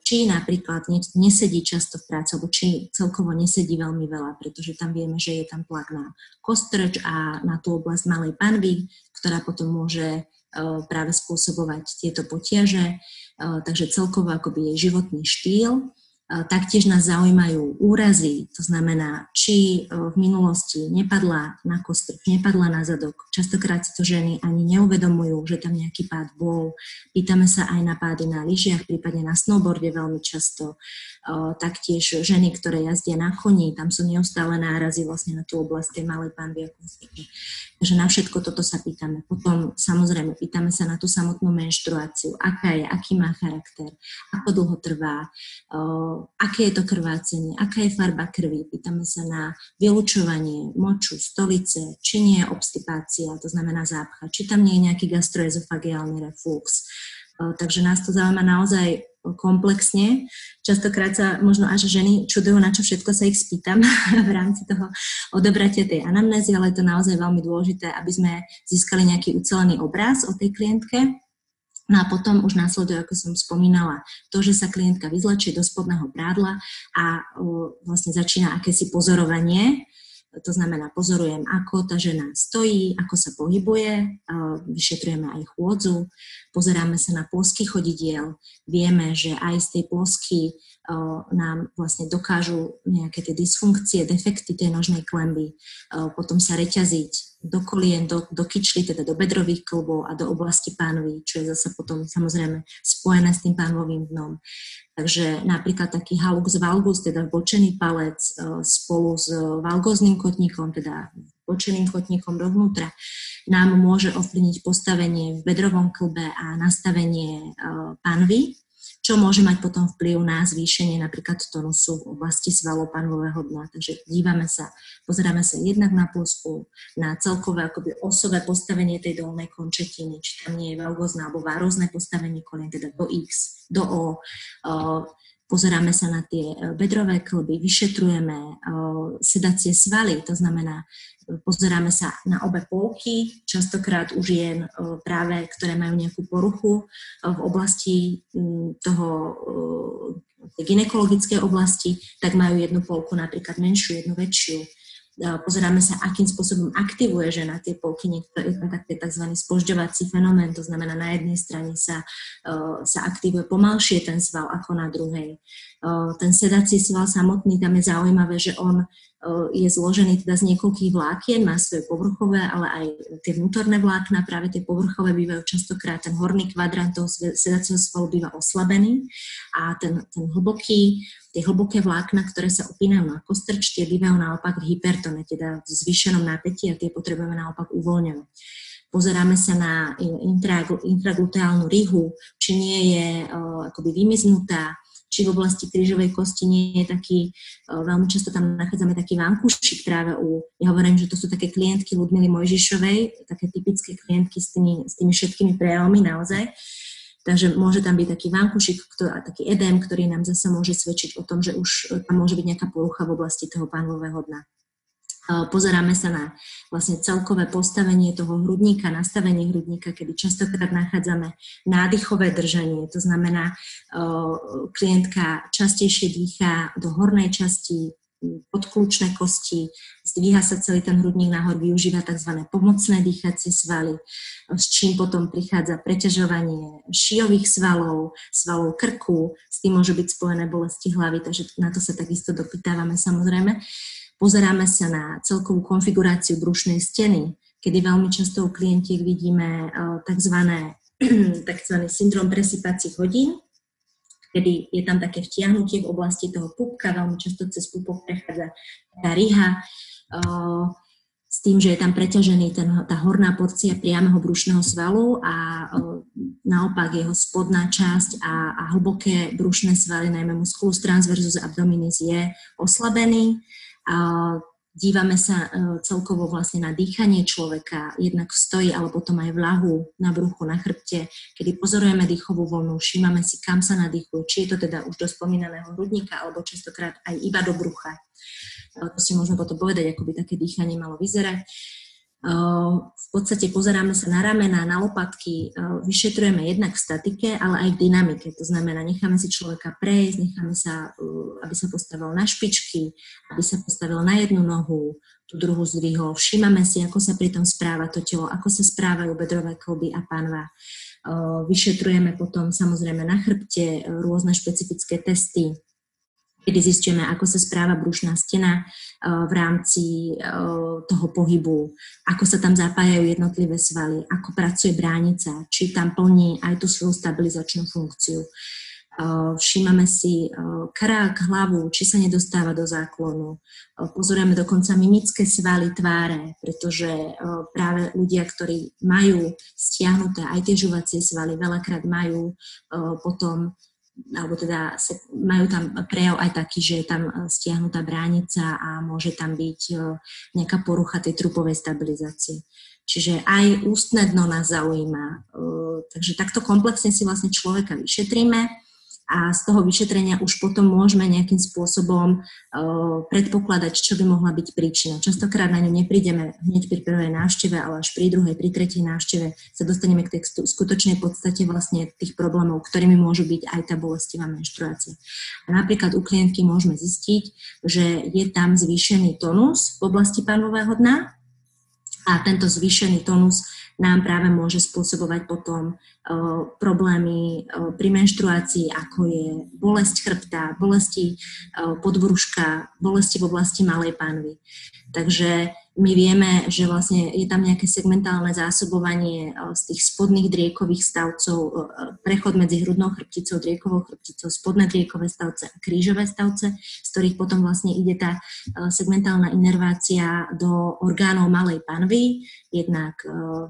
či napríklad nesedí často v práci, alebo či celkovo nesedí veľmi veľa, pretože tam vieme, že je tam tlak na kostrč a na tú oblasť malej panvy, ktorá potom môže práve spôsobovať tieto potiaže. Takže celkovo akoby je životný štýl Taktiež nás zaujímajú úrazy, to znamená, či e, v minulosti nepadla na kostrk, nepadla na zadok. Častokrát si to ženy ani neuvedomujú, že tam nejaký pád bol. Pýtame sa aj na pády na lyžiach, prípadne na snowboarde veľmi často. E, taktiež ženy, ktoré jazdia na koni, tam sú neustále nárazy vlastne na tú oblasť tej malej panvy a kostrky. Takže na všetko toto sa pýtame. Potom samozrejme pýtame sa na tú samotnú menštruáciu, aká je, aký má charakter, ako dlho trvá, e, aké je to krvácenie, aká je farba krvi. Pýtame sa na vylučovanie moču, stolice, či nie je obstipácia, to znamená zápcha, či tam nie je nejaký gastroezofagiálny reflux. Takže nás to zaujíma naozaj komplexne. Častokrát sa možno až ženy čudujú, na čo všetko sa ich spýtam <laughs> v rámci toho odobratia tej anamnézy, ale je to naozaj veľmi dôležité, aby sme získali nejaký ucelený obraz o tej klientke No a potom už následuje, ako som spomínala, to, že sa klientka vyzlečie do spodného prádla a vlastne začína akési pozorovanie. To znamená, pozorujem, ako tá žena stojí, ako sa pohybuje, vyšetrujeme aj chôdzu, pozeráme sa na plosky chodidiel, vieme, že aj z tej plosky nám vlastne dokážu nejaké tie dysfunkcie, defekty tej nožnej klemby potom sa reťaziť do kolien, do, do kyčly, teda do bedrových klbov a do oblasti pánvy, čo je zase potom samozrejme spojené s tým pánvovým dnom. Takže napríklad taký halux valgus, teda bočený palec spolu s valgozným kotníkom, teda bočeným kotníkom dovnútra, nám môže ovplyvniť postavenie v bedrovom klbe a nastavenie pánvy, čo môže mať potom vplyv na zvýšenie napríklad tonusu v oblasti svalov panvového dna. Takže dívame sa, pozeráme sa jednak na plusku, na celkové akoby osové postavenie tej dolnej končetiny, či tam nie je valgozné alebo várózne postavenie kolien, teda do X, do O. Pozeráme sa na tie bedrové klby, vyšetrujeme sedacie svaly, to znamená, pozeráme sa na obe polky, častokrát u žien práve, ktoré majú nejakú poruchu v oblasti toho ginekologickej oblasti, tak majú jednu polku napríklad menšiu, jednu väčšiu pozeráme sa, akým spôsobom aktivuje žena tie polky, niektoré, je tam taký tzv. spožďovací fenomén, to znamená na jednej strane sa, sa aktivuje pomalšie ten sval ako na druhej. Ten sedací sval samotný, tam je zaujímavé, že on je zložený teda z niekoľkých vlákien, má svoje povrchové, ale aj tie vnútorné vlákna, práve tie povrchové bývajú častokrát, ten horný kvadrant toho sedacieho svalu býva oslabený a ten, ten hlboký, tie hlboké vlákna, ktoré sa opínajú na kostrč, tie bývajú naopak v hypertone, teda v zvýšenom napätí a tie potrebujeme naopak uvoľňovať pozeráme sa na intragluteálnu rihu, či nie je uh, akoby vymiznutá, či v oblasti krížovej kosti nie je taký, e, veľmi často tam nachádzame taký vankušik práve u, ja hovorím, že to sú také klientky Ludmily Mojžišovej, také typické klientky s tými, s tými všetkými prejavmi naozaj. Takže môže tam byť taký vankušik, taký edém, ktorý nám zase môže svedčiť o tom, že už tam môže byť nejaká porucha v oblasti toho pánového dna. Pozeráme sa na vlastne celkové postavenie toho hrudníka, nastavenie hrudníka, kedy častokrát nachádzame nádychové držanie. To znamená, klientka častejšie dýchá do hornej časti podklúčne kosti, zdvíha sa celý ten hrudník nahor, využíva tzv. pomocné dýchacie svaly, s čím potom prichádza preťažovanie šijových svalov, svalov krku, s tým môže byť spojené bolesti hlavy, takže na to sa takisto dopýtávame samozrejme. Pozeráme sa na celkovú konfiguráciu brušnej steny, kedy veľmi často u klientiek vidíme eh, tzv. <clears throat> tzv. syndrom presypacích hodín, kedy je tam také vtiahnutie v oblasti toho pupka, veľmi často cez pupok prechádza tá riha, eh, s tým, že je tam preťažený ten, tá horná porcia priameho brušného svalu a eh, naopak jeho spodná časť a, a hlboké brušné svaly, najmä musculus transversus abdominis je oslabený Dívame sa e, celkovo vlastne na dýchanie človeka, jednak v stoji, ale potom aj v lahu, na bruchu, na chrbte, kedy pozorujeme dýchovú voľnu, všímame si, kam sa nadýchuje, či je to teda už do spomínaného hrudníka, alebo častokrát aj iba do brucha. E, to si môžeme potom povedať, ako by také dýchanie malo vyzerať. V podstate pozeráme sa na ramena, na lopatky, vyšetrujeme jednak v statike, ale aj v dynamike. To znamená, necháme si človeka prejsť, necháme sa, aby sa postavil na špičky, aby sa postavil na jednu nohu, tú druhú zdvihol. Všímame si, ako sa pri tom správa to telo, ako sa správajú bedrové kolby a panva. Vyšetrujeme potom samozrejme na chrbte rôzne špecifické testy, kedy zistíme, ako sa správa brušná stena v rámci toho pohybu, ako sa tam zapájajú jednotlivé svaly, ako pracuje bránica, či tam plní aj tú svoju stabilizačnú funkciu. Všímame si krák, hlavu, či sa nedostáva do záklonu. Pozorujeme dokonca mimické svaly tváre, pretože práve ľudia, ktorí majú stiahnuté aj tie žuvacie svaly, veľakrát majú potom alebo teda majú tam prejav aj taký, že je tam e, stiahnutá bránica a môže tam byť e, nejaká porucha tej trupovej stabilizácie. Čiže aj ústne dno nás zaujíma. E, takže takto komplexne si vlastne človeka vyšetríme a z toho vyšetrenia už potom môžeme nejakým spôsobom uh, predpokladať, čo by mohla byť príčina. Častokrát na ňu neprídeme hneď pri prvej návšteve, ale až pri druhej, pri tretej návšteve sa dostaneme k tej skutočnej podstate vlastne tých problémov, ktorými môžu byť aj tá bolestivá menštruácia. A napríklad u klientky môžeme zistiť, že je tam zvýšený tonus v oblasti panového dna a tento zvýšený tonus nám práve môže spôsobovať potom uh, problémy uh, pri menštruácii, ako je bolesť chrbta, bolesti uh, podbruška, bolesti v oblasti malej pánvy. Takže my vieme, že vlastne je tam nejaké segmentálne zásobovanie z tých spodných driekových stavcov, prechod medzi hrudnou chrbticou, driekovou chrbticou, spodné driekové stavce a krížové stavce, z ktorých potom vlastne ide tá segmentálna inervácia do orgánov malej panvy, jednak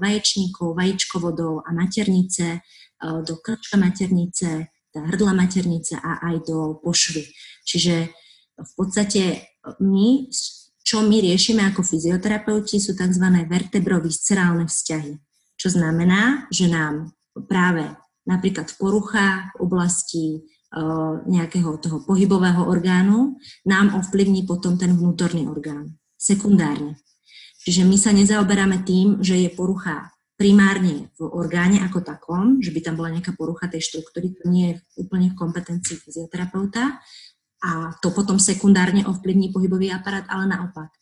vaječníkov, vajíčkovodov a maternice, do krčka maternice, hrdla maternice a aj do pošvy. Čiže v podstate my čo my riešime ako fyzioterapeuti, sú tzv. vertebroviscerálne vzťahy. Čo znamená, že nám práve napríklad v poruchách v oblasti nejakého toho pohybového orgánu nám ovplyvní potom ten vnútorný orgán. Sekundárne. Čiže my sa nezaoberáme tým, že je porucha primárne v orgáne ako takom, že by tam bola nejaká porucha tej štruktúry, to nie je úplne v kompetencii fyzioterapeuta, a to potom sekundárne ovplyvní pohybový aparát, ale naopak.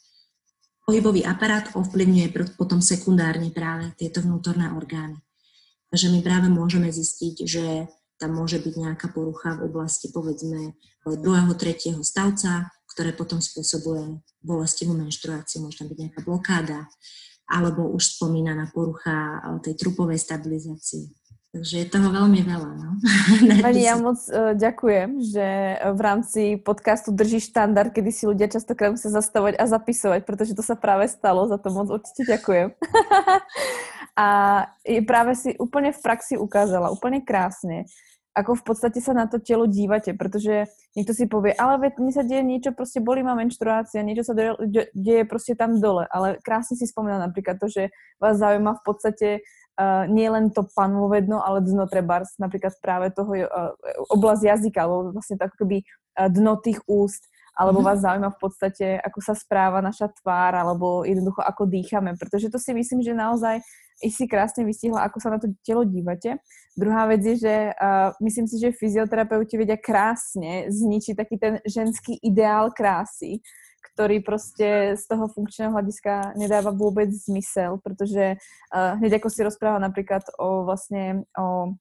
Pohybový aparát ovplyvňuje potom sekundárne práve tieto vnútorné orgány. Takže my práve môžeme zistiť, že tam môže byť nejaká porucha v oblasti povedzme druhého, tretieho stavca, ktoré potom spôsobuje bolestivú menštruáciu, môže tam byť nejaká blokáda, alebo už spomínaná porucha tej trupovej stabilizácie. Takže je toho veľmi veľa. No. <laughs> Pani, ja moc uh, ďakujem, že v rámci podcastu drží štandard, kedy si ľudia častokrát musia zastavovať a zapisovať, pretože to sa práve stalo, za to moc určite ďakujem. <laughs> a práve si úplne v praxi ukázala, úplne krásne, ako v podstate sa na to telo dívate, pretože niekto si povie, ale veď mne sa deje niečo, proste bolí ma menštruácia, niečo sa deje, deje proste tam dole, ale krásne si spomínala napríklad to, že vás zaujíma v podstate uh, nie len to panvové dno, ale dno trebárs, napríklad práve toho uh, oblasť jazyka, alebo vlastne tak akoby uh, dno tých úst alebo mhm. vás zaujíma v podstate, ako sa správa naša tvár, alebo jednoducho ako dýchame, pretože to si myslím, že naozaj i si krásne vystihla, ako sa na to telo dívate. Druhá vec je, že uh, myslím si, že fyzioterapeuti vedia krásne zničiť taký ten ženský ideál krásy, ktorý proste z toho funkčného hľadiska nedáva vôbec zmysel, pretože uh, hneď ako si rozpráva napríklad o vlastne o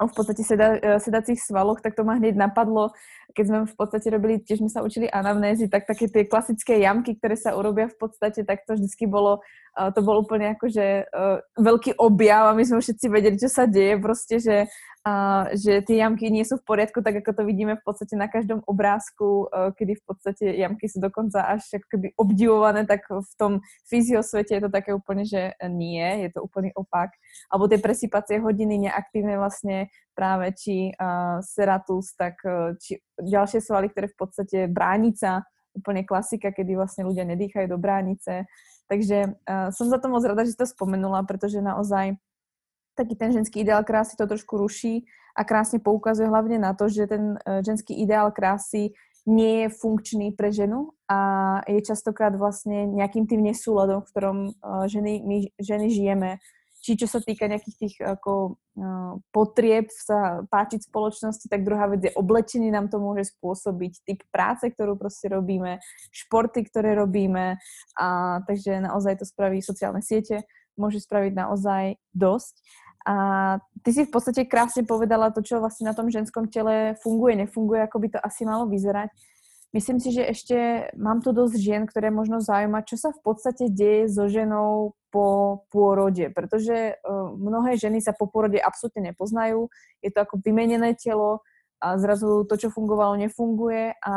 v podstate seda, e, sedacích svaloch, tak to ma hneď napadlo, keď sme v podstate robili, tiež sme sa učili anamnézy, tak také tie klasické jamky, ktoré sa urobia v podstate, tak to vždycky bolo, to bol úplne akože uh, veľký objav a my sme všetci vedeli, čo sa deje, proste, že a že tie jamky nie sú v poriadku, tak ako to vidíme v podstate na každom obrázku, e, kedy v podstate jamky sú dokonca až keby obdivované, tak v tom fyziosvete je to také úplne, že nie, je to úplný opak. Alebo tie presýpacie hodiny neaktívne vlastne práve či uh, seratus, tak uh, či ďalšie svaly, ktoré v podstate bránica, úplne klasika, kedy vlastne ľudia nedýchajú do bránice. Takže uh, som za to moc rada, že to spomenula, pretože naozaj taký ten ženský ideál krásy to trošku ruší a krásne poukazuje hlavne na to, že ten e, ženský ideál krásy nie je funkčný pre ženu a je častokrát vlastne nejakým tým nesúladom, v ktorom e, ženy, my ženy žijeme. Či čo sa týka nejakých tých ako, uh, potrieb sa páčiť spoločnosti, tak druhá vec je oblečenie nám to môže spôsobiť, typ práce, ktorú proste robíme, športy, ktoré robíme a takže naozaj to spraví sociálne siete, môže spraviť naozaj dosť. A ty si v podstate krásne povedala to, čo vlastne na tom ženskom tele funguje, nefunguje, ako by to asi malo vyzerať. Myslím si, že ešte mám tu dosť žien, ktoré možno zaujíma, čo sa v podstate deje so ženou po pôrode, pretože uh, mnohé ženy sa po pôrode absolútne nepoznajú, je to ako vymenené telo a zrazu to, čo fungovalo, nefunguje a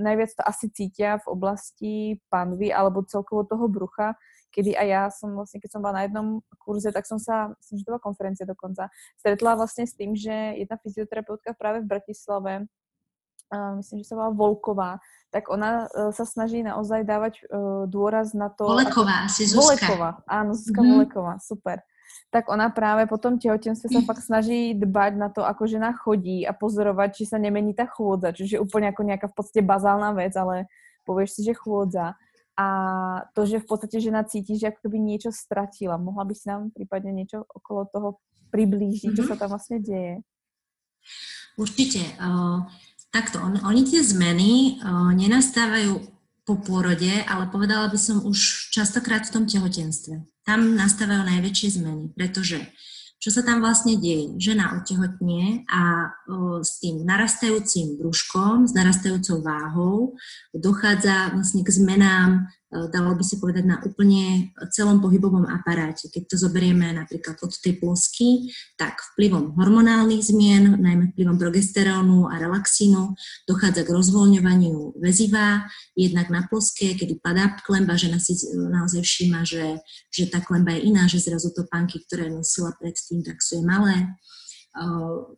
najviac to asi cítia v oblasti panvy alebo celkovo toho brucha, kedy aj ja som vlastne, keď som bola na jednom kurze, tak som sa, myslím, že to bola konferencia dokonca, stretla vlastne s tým, že jedna fyzioterapeutka práve v Bratislave, myslím, že sa volá Volková, tak ona uh, sa snaží naozaj dávať uh, dôraz na to... Voleková, asi Zuzka. Voleková, áno, Zuzka mm-hmm. Voleková, super tak ona práve po tom tehotenstve sa fakt snaží dbať na to, ako žena chodí a pozorovať, či sa nemení tá chôdza, čiže úplne ako nejaká v podstate bazálna vec, ale povieš si, že chôdza a to, že v podstate žena cíti, že ako keby niečo stratila. Mohla by si nám prípadne niečo okolo toho priblížiť, mm-hmm. čo sa tam vlastne deje? Určite. Uh, takto, on, oni tie zmeny uh, nenastávajú po pôrode, ale povedala by som už častokrát v tom tehotenstve. Tam nastávajú najväčšie zmeny, pretože čo sa tam vlastne deje? Žena otehotnie a o, s tým narastajúcim brúškom, s narastajúcou váhou dochádza vlastne k zmenám dalo by sa povedať, na úplne celom pohybovom aparáte. Keď to zoberieme napríklad od tej plosky, tak vplyvom hormonálnych zmien, najmä vplyvom progesterónu a relaxínu, dochádza k rozvoľňovaniu väziva, jednak na ploske, kedy padá klemba, žena si naozaj všíma, že, že tá klemba je iná, že zrazu to panky, ktoré nosila predtým, tak sú je malé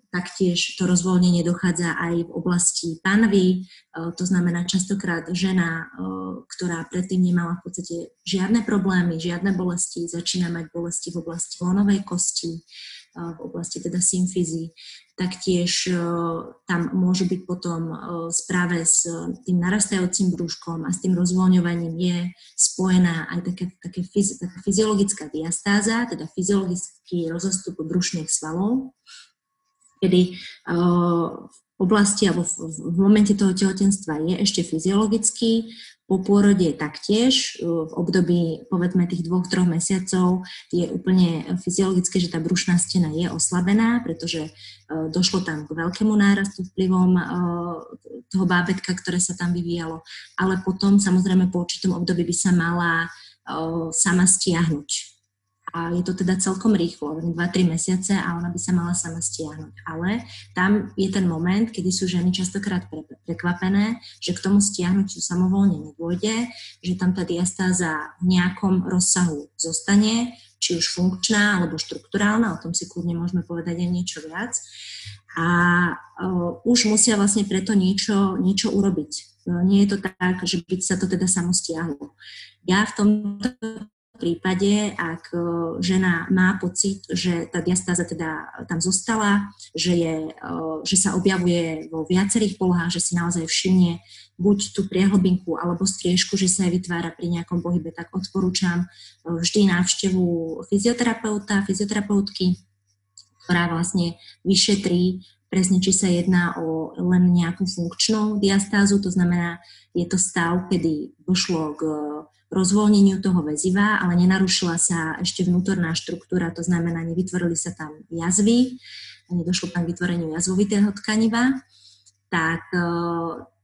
taktiež to rozvoľnenie dochádza aj v oblasti panvy, to znamená častokrát žena, ktorá predtým nemala v podstate žiadne problémy, žiadne bolesti, začína mať bolesti v oblasti lonovej kosti, v oblasti teda symfízy, taktiež tam môžu byť potom správe s tým narastajúcim brúškom a s tým rozvoľňovaním je spojená aj taká, také, taká fyziologická diastáza, teda fyziologický rozostup brušných svalov, kedy v oblasti alebo v, momente toho tehotenstva je ešte fyziologický, po pôrode taktiež, v období povedzme tých dvoch, troch mesiacov je úplne fyziologické, že tá brušná stena je oslabená, pretože došlo tam k veľkému nárastu vplyvom toho bábetka, ktoré sa tam vyvíjalo, ale potom samozrejme po určitom období by sa mala sama stiahnuť a je to teda celkom rýchlo, 2-3 mesiace a ona by sa mala sama stiahnuť. Ale tam je ten moment, kedy sú ženy častokrát pre, prekvapené, že k tomu stiahnutiu samovolne nedôjde, že tam tá diastáza v nejakom rozsahu zostane, či už funkčná alebo štruktúrálna, o tom si kľudne môžeme povedať aj niečo viac. A uh, už musia vlastne preto niečo, niečo urobiť. Uh, nie je to tak, že by sa to teda samo stiahlo. Ja v tomto prípade, ak e, žena má pocit, že tá diastáza teda tam zostala, že, je, e, že sa objavuje vo viacerých polohách, že si naozaj všimne buď tú priehlbinku alebo striežku, že sa jej vytvára pri nejakom pohybe, tak odporúčam e, vždy návštevu fyzioterapeuta, fyzioterapeutky, ktorá vlastne vyšetrí presne, či sa jedná o len nejakú funkčnú diastázu, to znamená, je to stav, kedy došlo k rozvoľneniu toho väziva, ale nenarušila sa ešte vnútorná štruktúra, to znamená, nevytvorili sa tam jazvy, nedošlo tam k vytvoreniu jazvovitého tkaniva, tak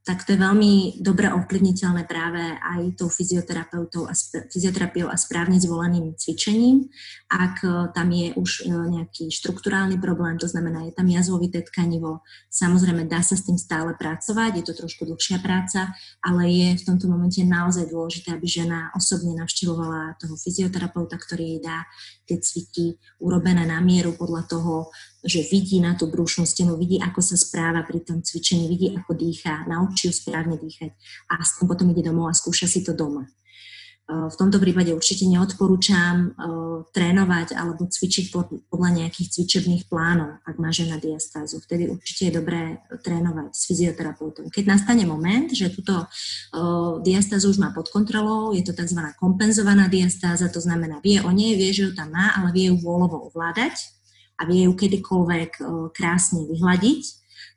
tak to je veľmi dobre ovplyvniteľné práve aj tou fyzioterapeutou a fyzioterapiou a správne zvoleným cvičením. Ak e, tam je už e, nejaký štruktúrálny problém, to znamená, je tam jazvovité tkanivo, samozrejme dá sa s tým stále pracovať, je to trošku dlhšia práca, ale je v tomto momente naozaj dôležité, aby žena osobne navštevovala toho fyzioterapeuta, ktorý jej dá tie cviky urobené na mieru podľa toho, že vidí na tú brúšnú stenu, vidí, ako sa správa pri tom cvičení, vidí, ako dýchá, naučí ju správne dýchať a s tým potom ide domov a skúša si to doma. V tomto prípade určite neodporúčam trénovať alebo cvičiť podľa nejakých cvičebných plánov, ak má žena diastázu. Vtedy určite je dobré trénovať s fyzioterapeutom. Keď nastane moment, že túto diastázu už má pod kontrolou, je to tzv. kompenzovaná diastáza, to znamená vie o nej, vie, že ju tam má, ale vie ju vôľovo ovládať, a vie ju kedykoľvek krásne vyhľadiť,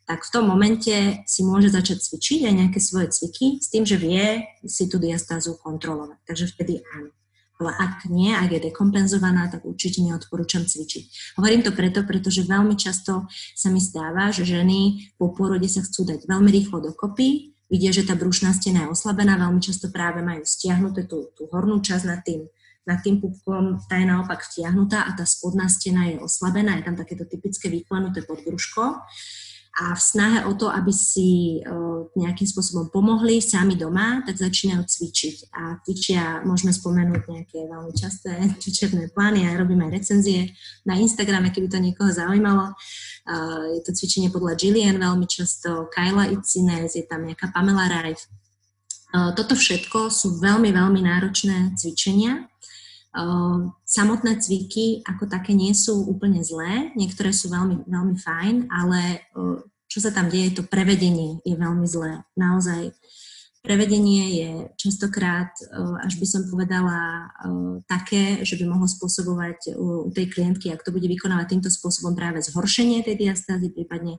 tak v tom momente si môže začať cvičiť aj nejaké svoje cviky s tým, že vie si tú diastázu kontrolovať. Takže vtedy áno. Ale ak nie, ak je dekompenzovaná, tak určite neodporúčam cvičiť. Hovorím to preto, pretože veľmi často sa mi stáva, že ženy po pôrode sa chcú dať veľmi rýchlo dokopy, vidia, že tá brušná stena je oslabená, veľmi často práve majú stiahnuté tú, tú hornú časť nad tým nad tým pupkom tá je naopak vtiahnutá a tá spodná stena je oslabená, je tam takéto typické vyklenuté podbruško. A v snahe o to, aby si uh, nejakým spôsobom pomohli sami doma, tak začínajú cvičiť. A cvičia, môžeme spomenúť nejaké veľmi časté <laughs> cvičebné plány, ja robím aj recenzie na Instagrame, keby to niekoho zaujímalo. Uh, je to cvičenie podľa Gillian veľmi často, Kyla Itzines, je tam nejaká Pamela Rife. Toto všetko sú veľmi, veľmi náročné cvičenia, samotné cviky ako také nie sú úplne zlé, niektoré sú veľmi, veľmi fajn, ale ehm, čo sa tam deje, to prevedenie je veľmi zlé. Naozaj prevedenie je častokrát, ehm, až by som povedala, také, že by mohlo spôsobovať u tej klientky, ak to bude vykonávať týmto spôsobom práve zhoršenie tej diastázy, prípadne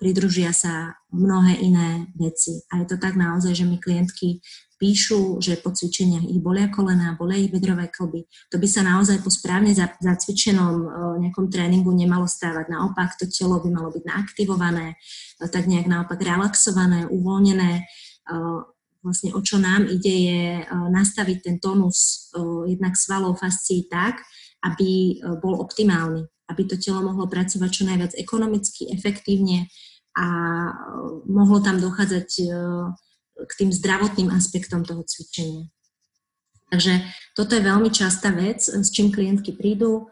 pridružia sa mnohé iné veci. A je to tak naozaj, že my klientky píšu, že po cvičeniach ich bolia kolena, bolia ich bedrové klby. To by sa naozaj po správne zacvičenom e, nejakom tréningu nemalo stávať. Naopak, to telo by malo byť naaktivované, e, tak nejak naopak relaxované, uvoľnené. E, vlastne o čo nám ide je nastaviť ten tónus jednak svalov fascií tak, aby bol optimálny, aby to telo mohlo pracovať čo najviac ekonomicky, efektívne a mohlo tam dochádzať k tým zdravotným aspektom toho cvičenia. Takže toto je veľmi častá vec, s čím klientky prídu.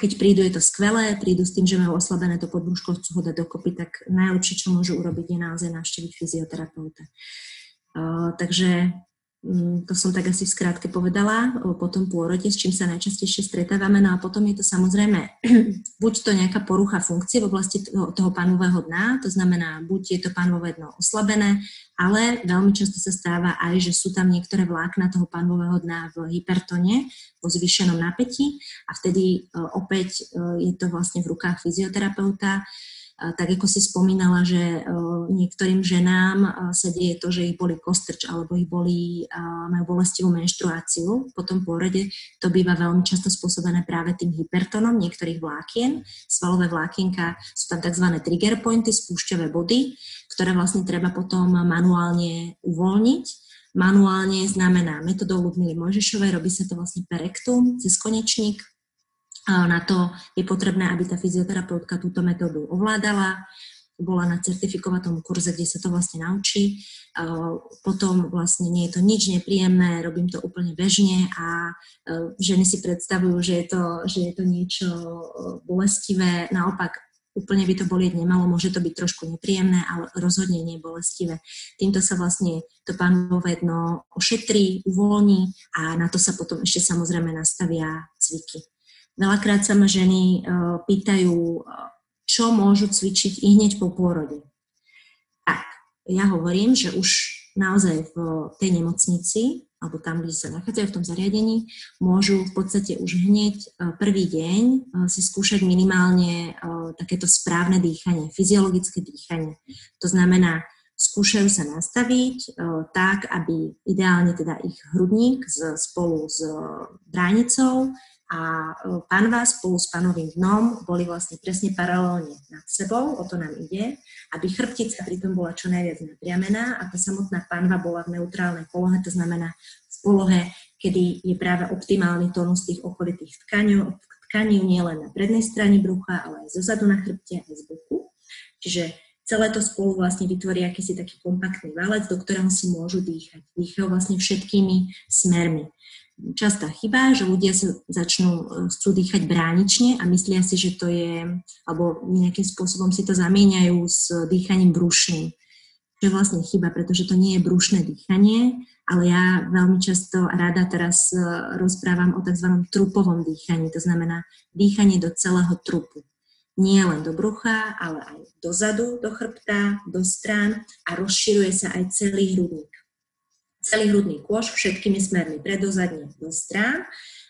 Keď prídu, je to skvelé, prídu s tým, že majú oslabené to podbrúško, chcú ho dať dokopy, tak najlepšie, čo môžu urobiť, je naozaj navštíviť fyzioterapeuta. Takže Mm, to som tak asi v skrátke povedala, po tom pôrode, s čím sa najčastejšie stretávame. No a potom je to samozrejme <clears throat> buď to nejaká porucha funkcie v oblasti toho, toho panového dna, to znamená, buď je to panové dno oslabené, ale veľmi často sa stáva aj, že sú tam niektoré vlákna toho panového dna v hypertone, vo zvýšenom napätí a vtedy e, opäť e, je to vlastne v rukách fyzioterapeuta, tak ako si spomínala, že niektorým ženám sa deje to, že ich boli kostrč alebo ich boli, majú bolestivú menštruáciu po tom pôrode, to býva veľmi často spôsobené práve tým hypertonom niektorých vlákien. Svalové vlákienka sú tam tzv. trigger pointy, spúšťové body, ktoré vlastne treba potom manuálne uvoľniť. Manuálne znamená metodou Ludmily Mojžešovej, robí sa to vlastne perektum cez konečník, na to je potrebné, aby tá fyzioterapeutka túto metódu ovládala, bola na certifikovatom kurze, kde sa to vlastne naučí. Potom vlastne nie je to nič nepríjemné, robím to úplne bežne a ženy si predstavujú, že je to, že je to niečo bolestivé. Naopak úplne by to bolieť nemalo, môže to byť trošku nepríjemné, ale rozhodne nie bolestivé. Týmto sa vlastne to pánové dno ošetrí, uvoľní a na to sa potom ešte samozrejme nastavia cviky. Veľakrát sa ma ženy uh, pýtajú, čo môžu cvičiť i hneď po pôrode. Tak, ja hovorím, že už naozaj v tej nemocnici alebo tam, kde sa nachádzajú v tom zariadení, môžu v podstate už hneď e, prvý deň e, si skúšať minimálne e, takéto správne dýchanie, fyziologické dýchanie. To znamená, skúšajú sa nastaviť tak, aby ideálne teda ich hrudník spolu s bránicou a panva spolu s panovým dnom boli vlastne presne paralelne nad sebou, o to nám ide, aby chrbtica pritom bola čo najviac napriamená a tá samotná panva bola v neutrálnej polohe, to znamená v polohe, kedy je práve optimálny tónus tých okolitých tkaní, tkaní nielen na prednej strane brucha, ale aj zozadu na chrbte, aj z boku. Čiže celé to spolu vlastne vytvorí akýsi taký kompaktný valec, do ktorého si môžu dýchať. Dýchajú vlastne všetkými smermi častá chyba, že ľudia sa začnú e, chcú dýchať bránične a myslia si, že to je, alebo nejakým spôsobom si to zamieňajú s dýchaním brušným. To je vlastne chyba, pretože to nie je brušné dýchanie, ale ja veľmi často rada teraz e, rozprávam o tzv. trupovom dýchaní, to znamená dýchanie do celého trupu. Nie len do brucha, ale aj dozadu, do chrbta, do strán a rozširuje sa aj celý hrudník celý hrudný kôž všetkými smermi, predozadne do strán,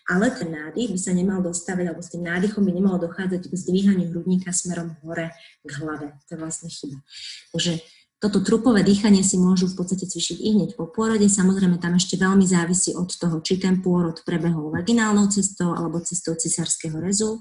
ale ten nádych by sa nemal dostávať, alebo s tým nádychom by nemalo dochádzať k zdvíhaniu hrudníka smerom hore k hlave. To je vlastne chyba. Takže toto trupové dýchanie si môžu v podstate cvičiť i hneď po pôrode. Samozrejme, tam ešte veľmi závisí od toho, či ten pôrod prebehol vaginálnou cestou alebo cestou cisárskeho rezu.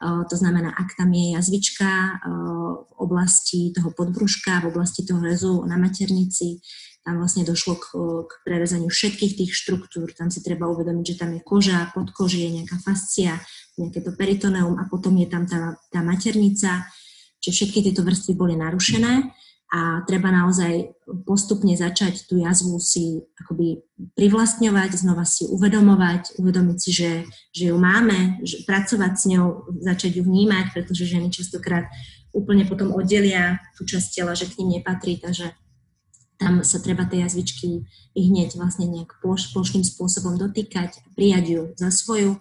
To znamená, ak tam je jazvička v oblasti toho podbruška, v oblasti toho rezu na maternici, tam vlastne došlo k, k prerezaniu všetkých tých štruktúr. Tam si treba uvedomiť, že tam je koža, podkožie, nejaká fascia, nejaké to peritoneum a potom je tam tá, tá maternica. Čiže všetky tieto vrstvy boli narušené a treba naozaj postupne začať tú jazvu si akoby privlastňovať, znova si uvedomovať, uvedomiť si, že, že ju máme, že pracovať s ňou, začať ju vnímať, pretože ženy častokrát úplne potom oddelia tú časť tela, že k ním nepatrí, takže tam sa treba tej jazvičky hneď vlastne nejak ploš, plošným spôsobom dotýkať, prijať ju za svoju.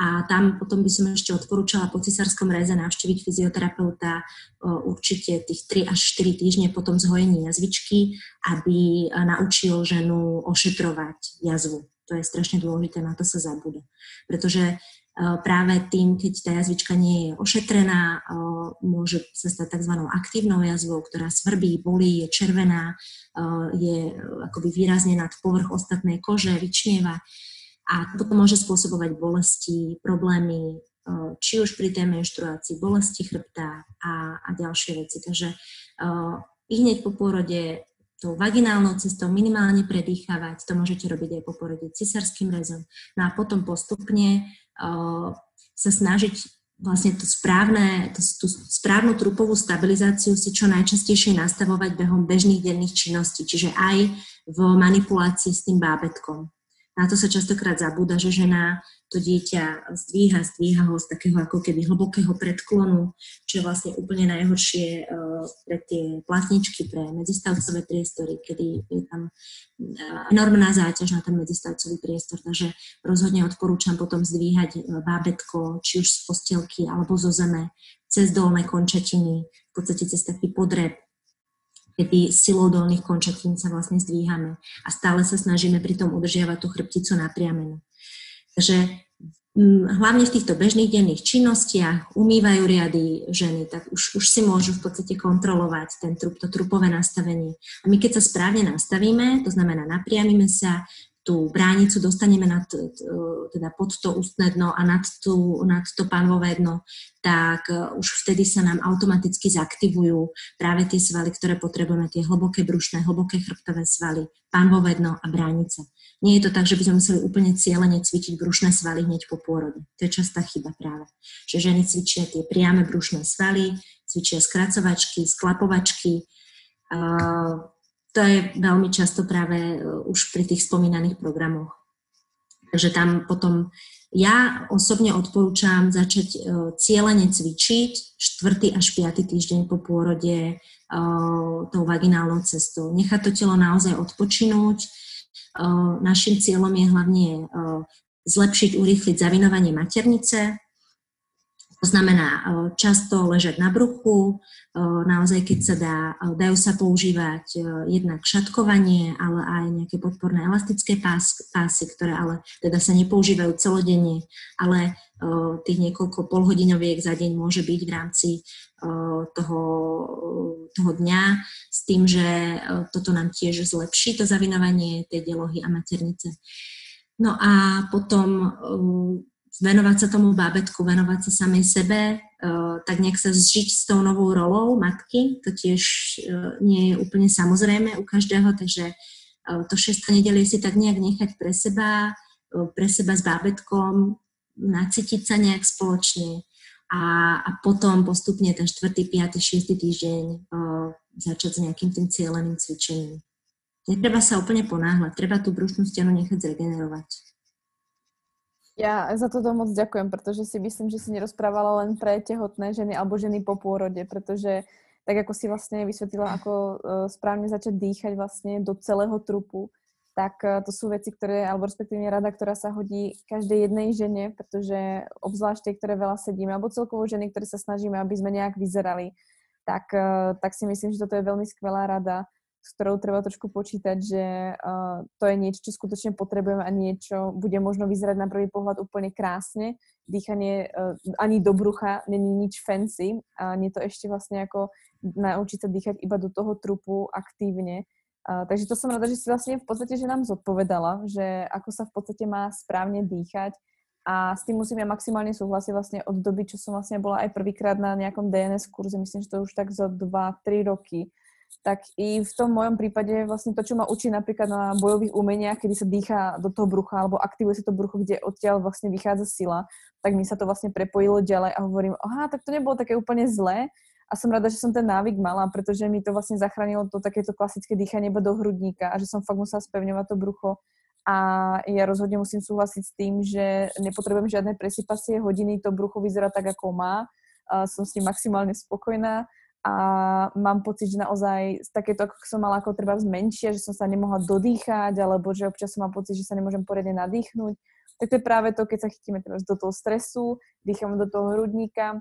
A tam potom by som ešte odporúčala po cisárskom reze navštíviť fyzioterapeuta určite tých 3 až 4 týždne potom zhojení jazvičky, aby naučil ženu ošetrovať jazvu. To je strašne dôležité, na to sa zabúda. Pretože práve tým, keď tá jazvička nie je ošetrená, môže sa stať tzv. aktívnou jazvou, ktorá svrbí, bolí, je červená, je akoby výrazne nad povrch ostatnej kože, vyčnieva a potom môže spôsobovať bolesti, problémy, či už pri tej menštruácii, bolesti chrbta a, a ďalšie veci. Takže i hneď po pôrode tou vaginálnou cestou minimálne predýchavať, to môžete robiť aj po porode cisárským rezom. No a potom postupne sa snažiť vlastne to správne, to, tú správnu trupovú stabilizáciu si čo najčastejšie nastavovať behom bežných denných činností, čiže aj v manipulácii s tým bábetkom. Na to sa častokrát zabúda, že žena to dieťa zdvíha, zdvíha ho z takého ako keby hlbokého predklonu, čo je vlastne úplne najhoršie uh, pre tie platničky, pre medzistavcové priestory, kedy je tam uh, enormná záťaž na ten medzistavcový priestor. Takže rozhodne odporúčam potom zdvíhať uh, bábetko, či už z postelky alebo zo zeme, cez dolné končatiny, v podstate cez taký podreb kedy silou dolných končatín sa vlastne zdvíhame a stále sa snažíme pri tom udržiavať tú chrbticu napriamenú. Takže mm, hlavne v týchto bežných denných činnostiach umývajú riady ženy, tak už, už si môžu v podstate kontrolovať ten trup, to trupové nastavenie. A my keď sa správne nastavíme, to znamená napriamime sa, tú bránicu dostaneme nad, teda pod to ústne dno a nad, tú, nad to pánové dno, tak e, už vtedy sa nám automaticky zaktivujú práve tie svaly, ktoré potrebujeme, tie hlboké brušné, hlboké chrbtové svaly, pánové dno a bránica. Nie je to tak, že by sme museli úplne cieľene cvičiť brušné svaly hneď po pôrode. To je častá chyba práve. Že ženy cvičia tie priame brušné svaly, cvičia skracovačky, sklapovačky, uh, to je veľmi často práve e, už pri tých spomínaných programoch. Takže tam potom Ja osobne odporúčam začať uh, cieľene cvičiť 4. až 5. týždeň po pôrode uh, tou vaginálnou cestou. Nechať to telo naozaj odpočinúť. Našim cieľom je hlavne zlepšiť, urýchliť zavinovanie maternice, to znamená e, často ležať na bruchu, e, naozaj keď sa dá, e, dajú sa používať jednak šatkovanie, ale aj nejaké podporné elastické pás, pásy, ktoré ale teda sa nepoužívajú celodenne, ale tých niekoľko polhodinoviek za deň môže byť v rámci toho, toho dňa s tým, že toto nám tiež zlepší to zavinovanie tej delohy a maternice. No a potom venovať sa tomu bábetku, venovať sa samej sebe, uh, tak nejak sa zžiť s tou novou rolou matky, to tiež uh, nie je úplne samozrejme u každého, takže uh, to 6. nedelie si tak nejak nechať pre seba, pre seba s bábetkom, nacítiť sa nejak spoločne a, a potom postupne ten 4., 5., 6. týždeň začať s nejakým tým cieľeným cvičením. Netreba sa úplne ponáhľať, treba tú brušnú stenu nechať zregenerovať. Ja za toto moc ďakujem, pretože si myslím, že si nerozprávala len pre tehotné ženy alebo ženy po pôrode, pretože tak ako si vlastne vysvetlila, ako uh, správne začať dýchať vlastne do celého trupu, tak uh, to sú veci, ktoré, alebo respektíve rada, ktorá sa hodí každej jednej žene, pretože obzvlášť tie, ktoré veľa sedíme, alebo celkovo ženy, ktoré sa snažíme, aby sme nejak vyzerali, tak, uh, tak si myslím, že toto je veľmi skvelá rada s ktorou treba trošku počítať, že uh, to je niečo, čo skutočne potrebujeme a niečo bude možno vyzerať na prvý pohľad úplne krásne. Dýchanie uh, ani do brucha není nič fancy a nie to ešte vlastne ako naučiť sa dýchať iba do toho trupu aktívne. Uh, takže to som rada, že si vlastne v podstate, že nám zodpovedala, že ako sa v podstate má správne dýchať a s tým musím ja maximálne súhlasiť vlastne od doby, čo som vlastne bola aj prvýkrát na nejakom DNS kurze, myslím, že to už tak za 2-3 roky, tak i v tom mojom prípade vlastne to, čo ma učí napríklad na bojových umeniach, kedy sa dýcha do toho brucha alebo aktivuje sa to brucho, kde odtiaľ vlastne vychádza sila, tak mi sa to vlastne prepojilo ďalej a hovorím, aha, tak to nebolo také úplne zlé. A som rada, že som ten návyk mala, pretože mi to vlastne zachránilo to takéto klasické dýchanie do hrudníka a že som fakt musela spevňovať to brucho. A ja rozhodne musím súhlasiť s tým, že nepotrebujem žiadne presypacie hodiny, to brucho vyzerá tak, ako má, a som s tým maximálne spokojná a mám pocit, že naozaj takéto, ako som mala ako treba menšie, že som sa nemohla dodýchať, alebo že občas som mám pocit, že sa nemôžem poriadne nadýchnuť, tak to je práve to, keď sa chytíme teraz do toho stresu, dýchame do toho hrudníka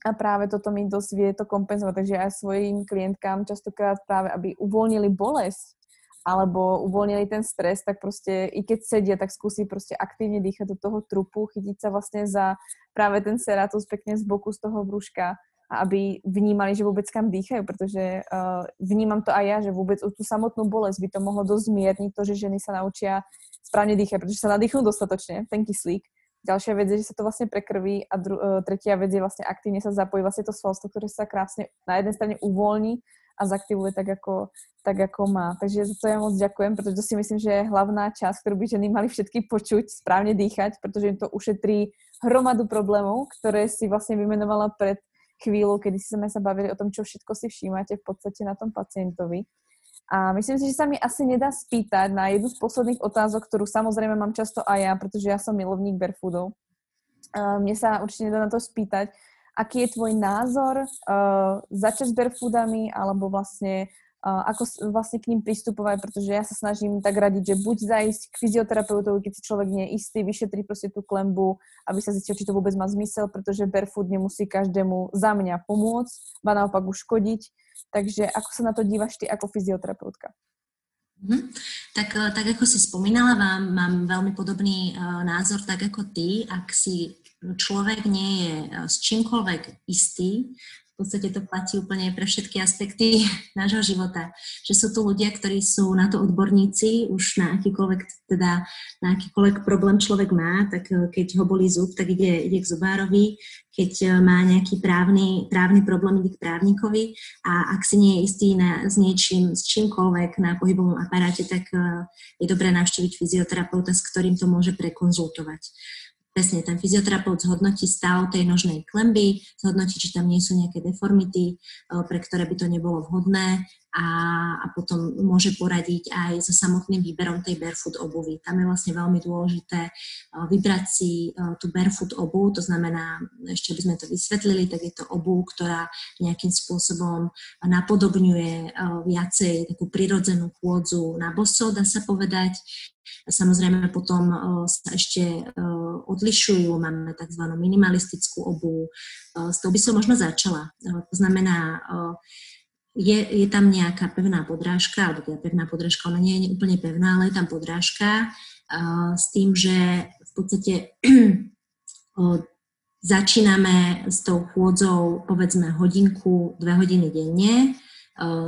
a práve toto mi dosť vie to kompenzovať, takže aj svojim klientkám častokrát práve, aby uvoľnili bolesť alebo uvoľnili ten stres, tak proste i keď sedia, tak skúsi proste aktívne dýchať do toho trupu, chytiť sa vlastne za práve ten seratus pekne z boku z toho brúška a aby vnímali, že vôbec kam dýchajú, pretože uh, vnímam to aj ja, že vôbec tú samotnú bolesť by to mohlo dosť zmierniť to, že ženy sa naučia správne dýchať, pretože sa nadýchnú dostatočne, ten kyslík. Ďalšia vec je, že sa to vlastne prekrví a dru- uh, tretia vec je vlastne aktívne sa zapojí vlastne to svalstvo, ktoré sa krásne na jednej strane uvoľní a zaktivuje tak ako, tak, ako má. Takže za to ja moc ďakujem, pretože to si myslím, že je hlavná časť, ktorú by ženy mali všetky počuť, správne dýchať, pretože im to ušetrí hromadu problémov, ktoré si vlastne vymenovala pred chvíľu, kedy sme sa bavili o tom, čo všetko si všímate v podstate na tom pacientovi. A myslím si, že sa mi asi nedá spýtať na jednu z posledných otázok, ktorú samozrejme mám často aj ja, pretože ja som milovník barefoodov. Mne sa určite nedá na to spýtať, aký je tvoj názor uh, začať s barefoodami, alebo vlastne ako vlastne k ním pristupovať, pretože ja sa snažím tak radiť, že buď zajsť k fyzioterapeutovi, keď si človek nie je istý, vyšetriť proste tú klembu, aby sa zistil, či to vôbec má zmysel, pretože barefoot nemusí každému za mňa pomôcť, ba naopak uškodiť. Takže ako sa na to dívaš ty ako fyzioterapeutka? Mm-hmm. Tak, eh, tak ako si spomínala, vám, mám veľmi podobný uh, názor, tak ako ty. Ak si človek nie je uh, s čímkoľvek istý, v podstate to platí úplne pre všetky aspekty <laughs> nášho života. Že sú tu ľudia, ktorí sú na to odborníci, už na akýkoľvek, teda, na akýkoľvek problém človek má, tak eh, keď ho bolí zub, tak ide, ide k zubárovi, keď eh, má nejaký právny, právny problém, ide k právnikovi. A ak si nie je istý na, s niečím, s čímkoľvek na pohybovom aparáte, tak eh, je dobré navštíviť fyzioterapeuta, s ktorým to môže prekonzultovať presne ten fyzioterapeut zhodnotí stav tej nožnej klemby, zhodnotí, či tam nie sú nejaké deformity, eh, pre ktoré by to nebolo vhodné, a, a potom môže poradiť aj so samotným výberom tej barefoot obuvy. Tam je vlastne veľmi dôležité vybrať si tú barefoot obu, to znamená, ešte by sme to vysvetlili, tak je to obu, ktorá nejakým spôsobom napodobňuje viacej takú prirodzenú chôdzu na boso, dá sa povedať. Samozrejme potom sa ešte odlišujú, máme tzv. minimalistickú obu. S tou by som možno začala. To znamená, je, je tam nejaká pevná podrážka, alebo teda pevná podrážka, ona nie je úplne pevná, ale je tam podrážka s tým, že v podstate začíname s tou chôdzou povedzme hodinku, dve hodiny denne,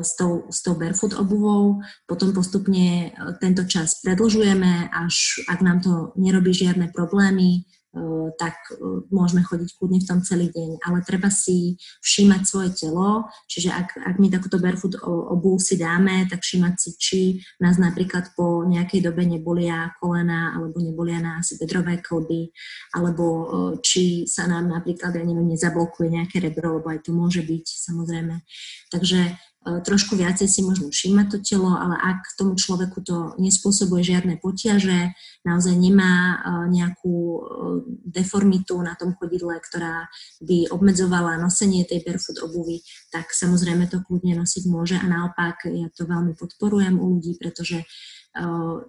s tou, s tou barefoot obuvou, potom postupne tento čas predlžujeme, až ak nám to nerobí žiadne problémy, E, tak e, môžeme chodiť kľudne v tom celý deň. Ale treba si všímať svoje telo, čiže ak, ak my takúto barefoot obu si dáme, tak všímať si, či nás napríklad po nejakej dobe nebolia kolena alebo nebolia nás bedrové klby, alebo e, či sa nám napríklad, ja neviem, nezablokuje nejaké rebro, lebo aj to môže byť samozrejme. Takže E, trošku viacej si možno všímať to telo, ale ak tomu človeku to nespôsobuje žiadne potiaže, naozaj nemá e, nejakú e, deformitu na tom chodidle, ktorá by obmedzovala nosenie tej barefoot obuvy, tak samozrejme to kľudne nosiť môže a naopak ja to veľmi podporujem u ľudí, pretože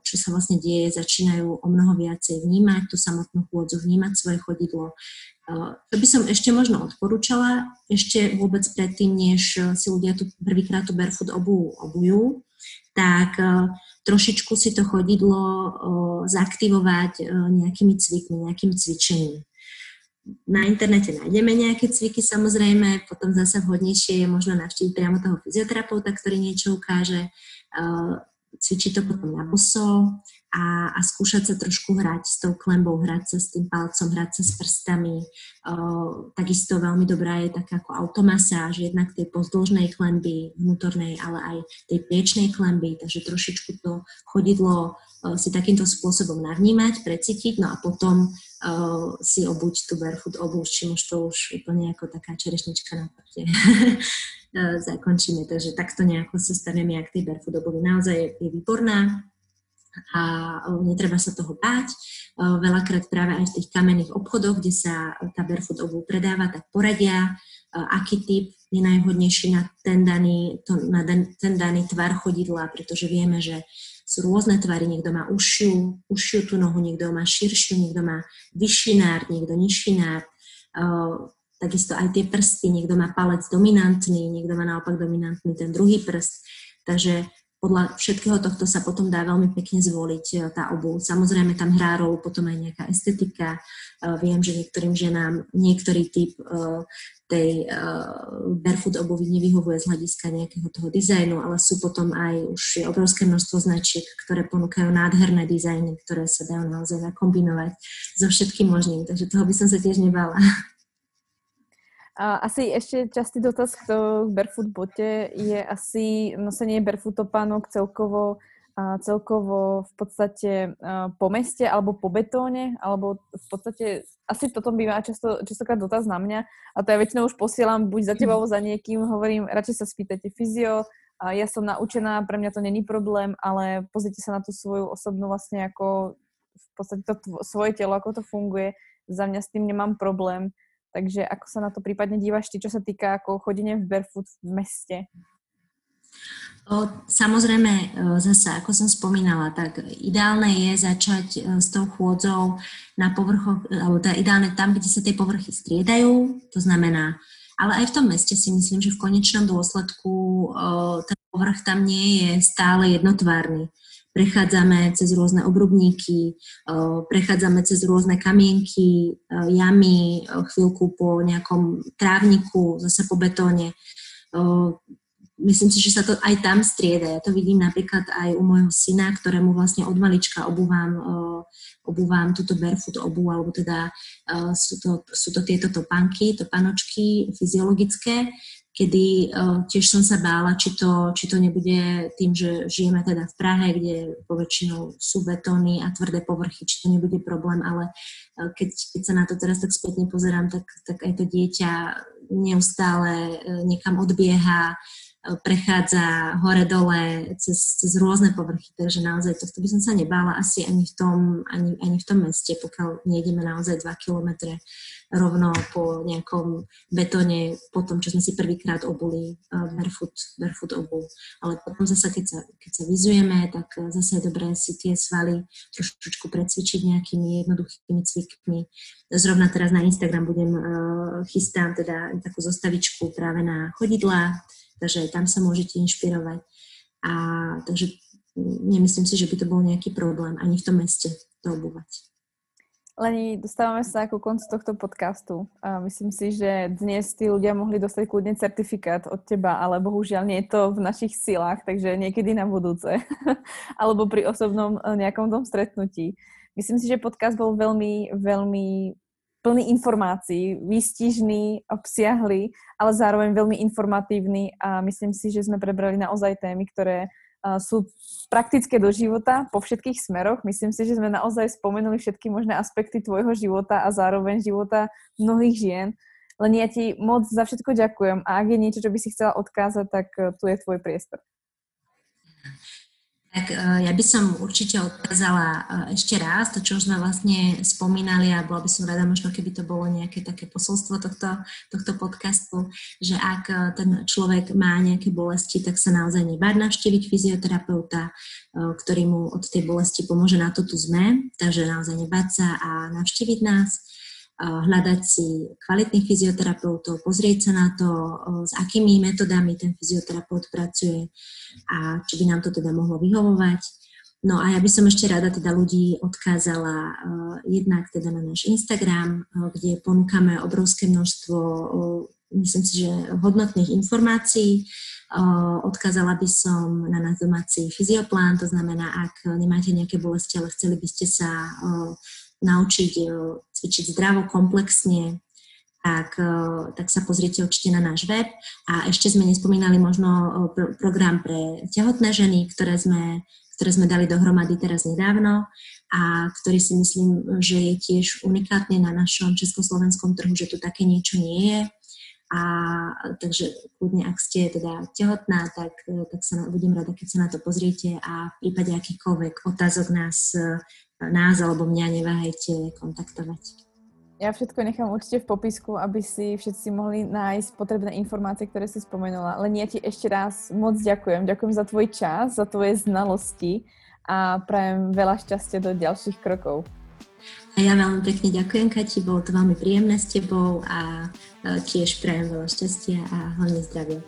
čo sa vlastne deje, začínajú o mnoho viacej vnímať tú samotnú chôdzu, vnímať svoje chodidlo, čo by som ešte možno odporúčala, ešte vôbec predtým, než si ľudia tu prvýkrát tú barefoot obu obujú, tak trošičku si to chodidlo zaaktivovať e, nejakými cvikmi, nejakým cvičením. Na internete nájdeme nejaké cviky samozrejme, potom zase vhodnejšie je možno navštíviť priamo toho fyzioterapeuta, ktorý niečo ukáže cvičiť to potom na boso a, a skúšať sa trošku hrať s tou klembou, hrať sa s tým palcom, hrať sa s prstami. O, takisto veľmi dobrá je taká ako automasáž, jednak tej pozdĺžnej klemby vnútornej, ale aj tej priečnej klemby, takže trošičku to chodidlo o, si takýmto spôsobom navnímať, precítiť, no a potom o, si obuť tú barefoot obuť, čím už to už úplne ako taká čerešnička na parte. <laughs> E, zakončíme. Takže takto nejako sa staneme jak tej barefoot. Naozaj je, je výborná a e, netreba sa toho báť. E, veľakrát práve aj v tých kamenných obchodoch, kde sa tá barefoot obu predáva, tak poradia, aký typ je najvhodnejší na ten daný, to, na ten daný tvar chodidla, pretože vieme, že sú rôzne tvary, niekto má užšiu, užšiu tú nohu, niekto má širšiu, niekto má vyšší nárt, niekto nižší nárt takisto aj tie prsty, niekto má palec dominantný, niekto má naopak dominantný ten druhý prst, takže podľa všetkého tohto sa potom dá veľmi pekne zvoliť e, tá obu. Samozrejme tam hrá rolu potom aj nejaká estetika. E, viem, že niektorým ženám niektorý typ e, tej barefoot obuvy nevyhovuje z hľadiska nejakého toho dizajnu, ale sú potom aj už obrovské množstvo značiek, ktoré ponúkajú nádherné dizajny, ktoré sa dajú naozaj nakombinovať so všetkým možným. Takže toho by som sa tiež nebala. <laughs> A asi ešte častý dotaz k, barefoot bote je asi nosenie barefoot topánok celkovo, celkovo v podstate po meste alebo po betóne, alebo v podstate asi toto býva často, častokrát dotaz na mňa a to ja väčšinou už posielam buď za tebou, za niekým, hovorím, radšej sa spýtajte fyzio, a ja som naučená, pre mňa to není problém, ale pozrite sa na tú svoju osobnú vlastne ako v podstate to tvo, svoje telo, ako to funguje. Za mňa s tým nemám problém takže ako sa na to prípadne dívaš ty, čo sa týka ako chodenie v barefoot v meste? O, samozrejme, e, zase, ako som spomínala, tak ideálne je začať e, s tou chôdzou na povrchoch, alebo teda ideálne tam, kde sa tie povrchy striedajú, to znamená, ale aj v tom meste si myslím, že v konečnom dôsledku o, ten povrch tam nie je stále jednotvárny prechádzame cez rôzne obrubníky, prechádzame cez rôzne kamienky, jamy, chvíľku po nejakom trávniku, zase po betóne. Myslím si, že sa to aj tam strieda. Ja to vidím napríklad aj u môjho syna, ktorému vlastne od malička obúvam, obúvam túto barefoot obu, alebo teda sú to, sú to tieto topánky, topanočky fyziologické, kedy uh, tiež som sa bála, či to, či to nebude tým, že žijeme teda v Prahe, kde poväčšinou sú betóny a tvrdé povrchy, či to nebude problém, ale uh, keď, keď sa na to teraz tak spätne pozerám, tak, tak aj to dieťa neustále uh, niekam odbieha, prechádza hore-dole cez, cez rôzne povrchy, takže naozaj tohto by som sa nebála asi ani v tom, ani, ani v tom meste, pokiaľ nejdeme naozaj 2 kilometre rovno po nejakom betóne, po tom, čo sme si prvýkrát obuli uh, barefoot, barefoot obu. Ale potom zase, keď sa, keď sa vyzujeme, tak zase je dobré si tie svaly trošičku precvičiť nejakými jednoduchými cvikmi. Zrovna teraz na Instagram budem chystám teda takú zostavičku práve na chodidlá, takže aj tam sa môžete inšpirovať. A takže nemyslím si, že by to bol nejaký problém ani v tom meste to obúvať. Leni, dostávame sa ku koncu tohto podcastu. A myslím si, že dnes tí ľudia mohli dostať kľudne certifikát od teba, ale bohužiaľ nie je to v našich silách, takže niekedy na budúce. <laughs> Alebo pri osobnom eh, nejakom tom stretnutí. Myslím si, že podcast bol veľmi, veľmi plný informácií, výstižný, obsiahly, ale zároveň veľmi informatívny a myslím si, že sme prebrali naozaj témy, ktoré sú praktické do života po všetkých smeroch. Myslím si, že sme naozaj spomenuli všetky možné aspekty tvojho života a zároveň života mnohých žien. Len ja ti moc za všetko ďakujem a ak je niečo, čo by si chcela odkázať, tak e, tu je tvoj priestor. Tak e, ja by som určite odkázala e, ešte raz to, čo už sme vlastne spomínali a bola by som rada možno, keby to bolo nejaké také posolstvo tohto, tohto podcastu, že ak e, ten človek má nejaké bolesti, tak sa naozaj nebáť navštíviť fyzioterapeuta, ktorý mu od tej bolesti pomôže, na to tu sme, takže naozaj nebáť sa a navštíviť nás hľadať si kvalitných fyzioterapeutov, pozrieť sa na to, s akými metodami ten fyzioterapeut pracuje a či by nám to teda mohlo vyhovovať. No a ja by som ešte rada teda ľudí odkázala jednak teda na náš Instagram, kde ponúkame obrovské množstvo, myslím si, že hodnotných informácií. Odkázala by som na náš domáci fyzioplán, to znamená, ak nemáte nejaké bolesti, ale chceli by ste sa naučiť cvičiť zdravo, komplexne, tak, tak sa pozrite určite na náš web. A ešte sme nespomínali možno pro, program pre tehotné ženy, ktoré sme, ktoré sme dali dohromady teraz nedávno a ktorý si myslím, že je tiež unikátny na našom československom trhu, že tu také niečo nie je. A takže kľudne, ak ste teda tehotná, tak, tak sa budem rada, keď sa na to pozriete a v prípade akýchkoľvek otázok nás nás alebo mňa neváhajte kontaktovať. Ja všetko nechám určite v popisku, aby si všetci mohli nájsť potrebné informácie, ktoré si spomenula. Len ja ti ešte raz moc ďakujem. Ďakujem za tvoj čas, za tvoje znalosti a prajem veľa šťastia do ďalších krokov. A ja veľmi pekne ďakujem, Kati, bolo to veľmi príjemné s tebou a tiež prajem veľa šťastia a hlavne zdravia.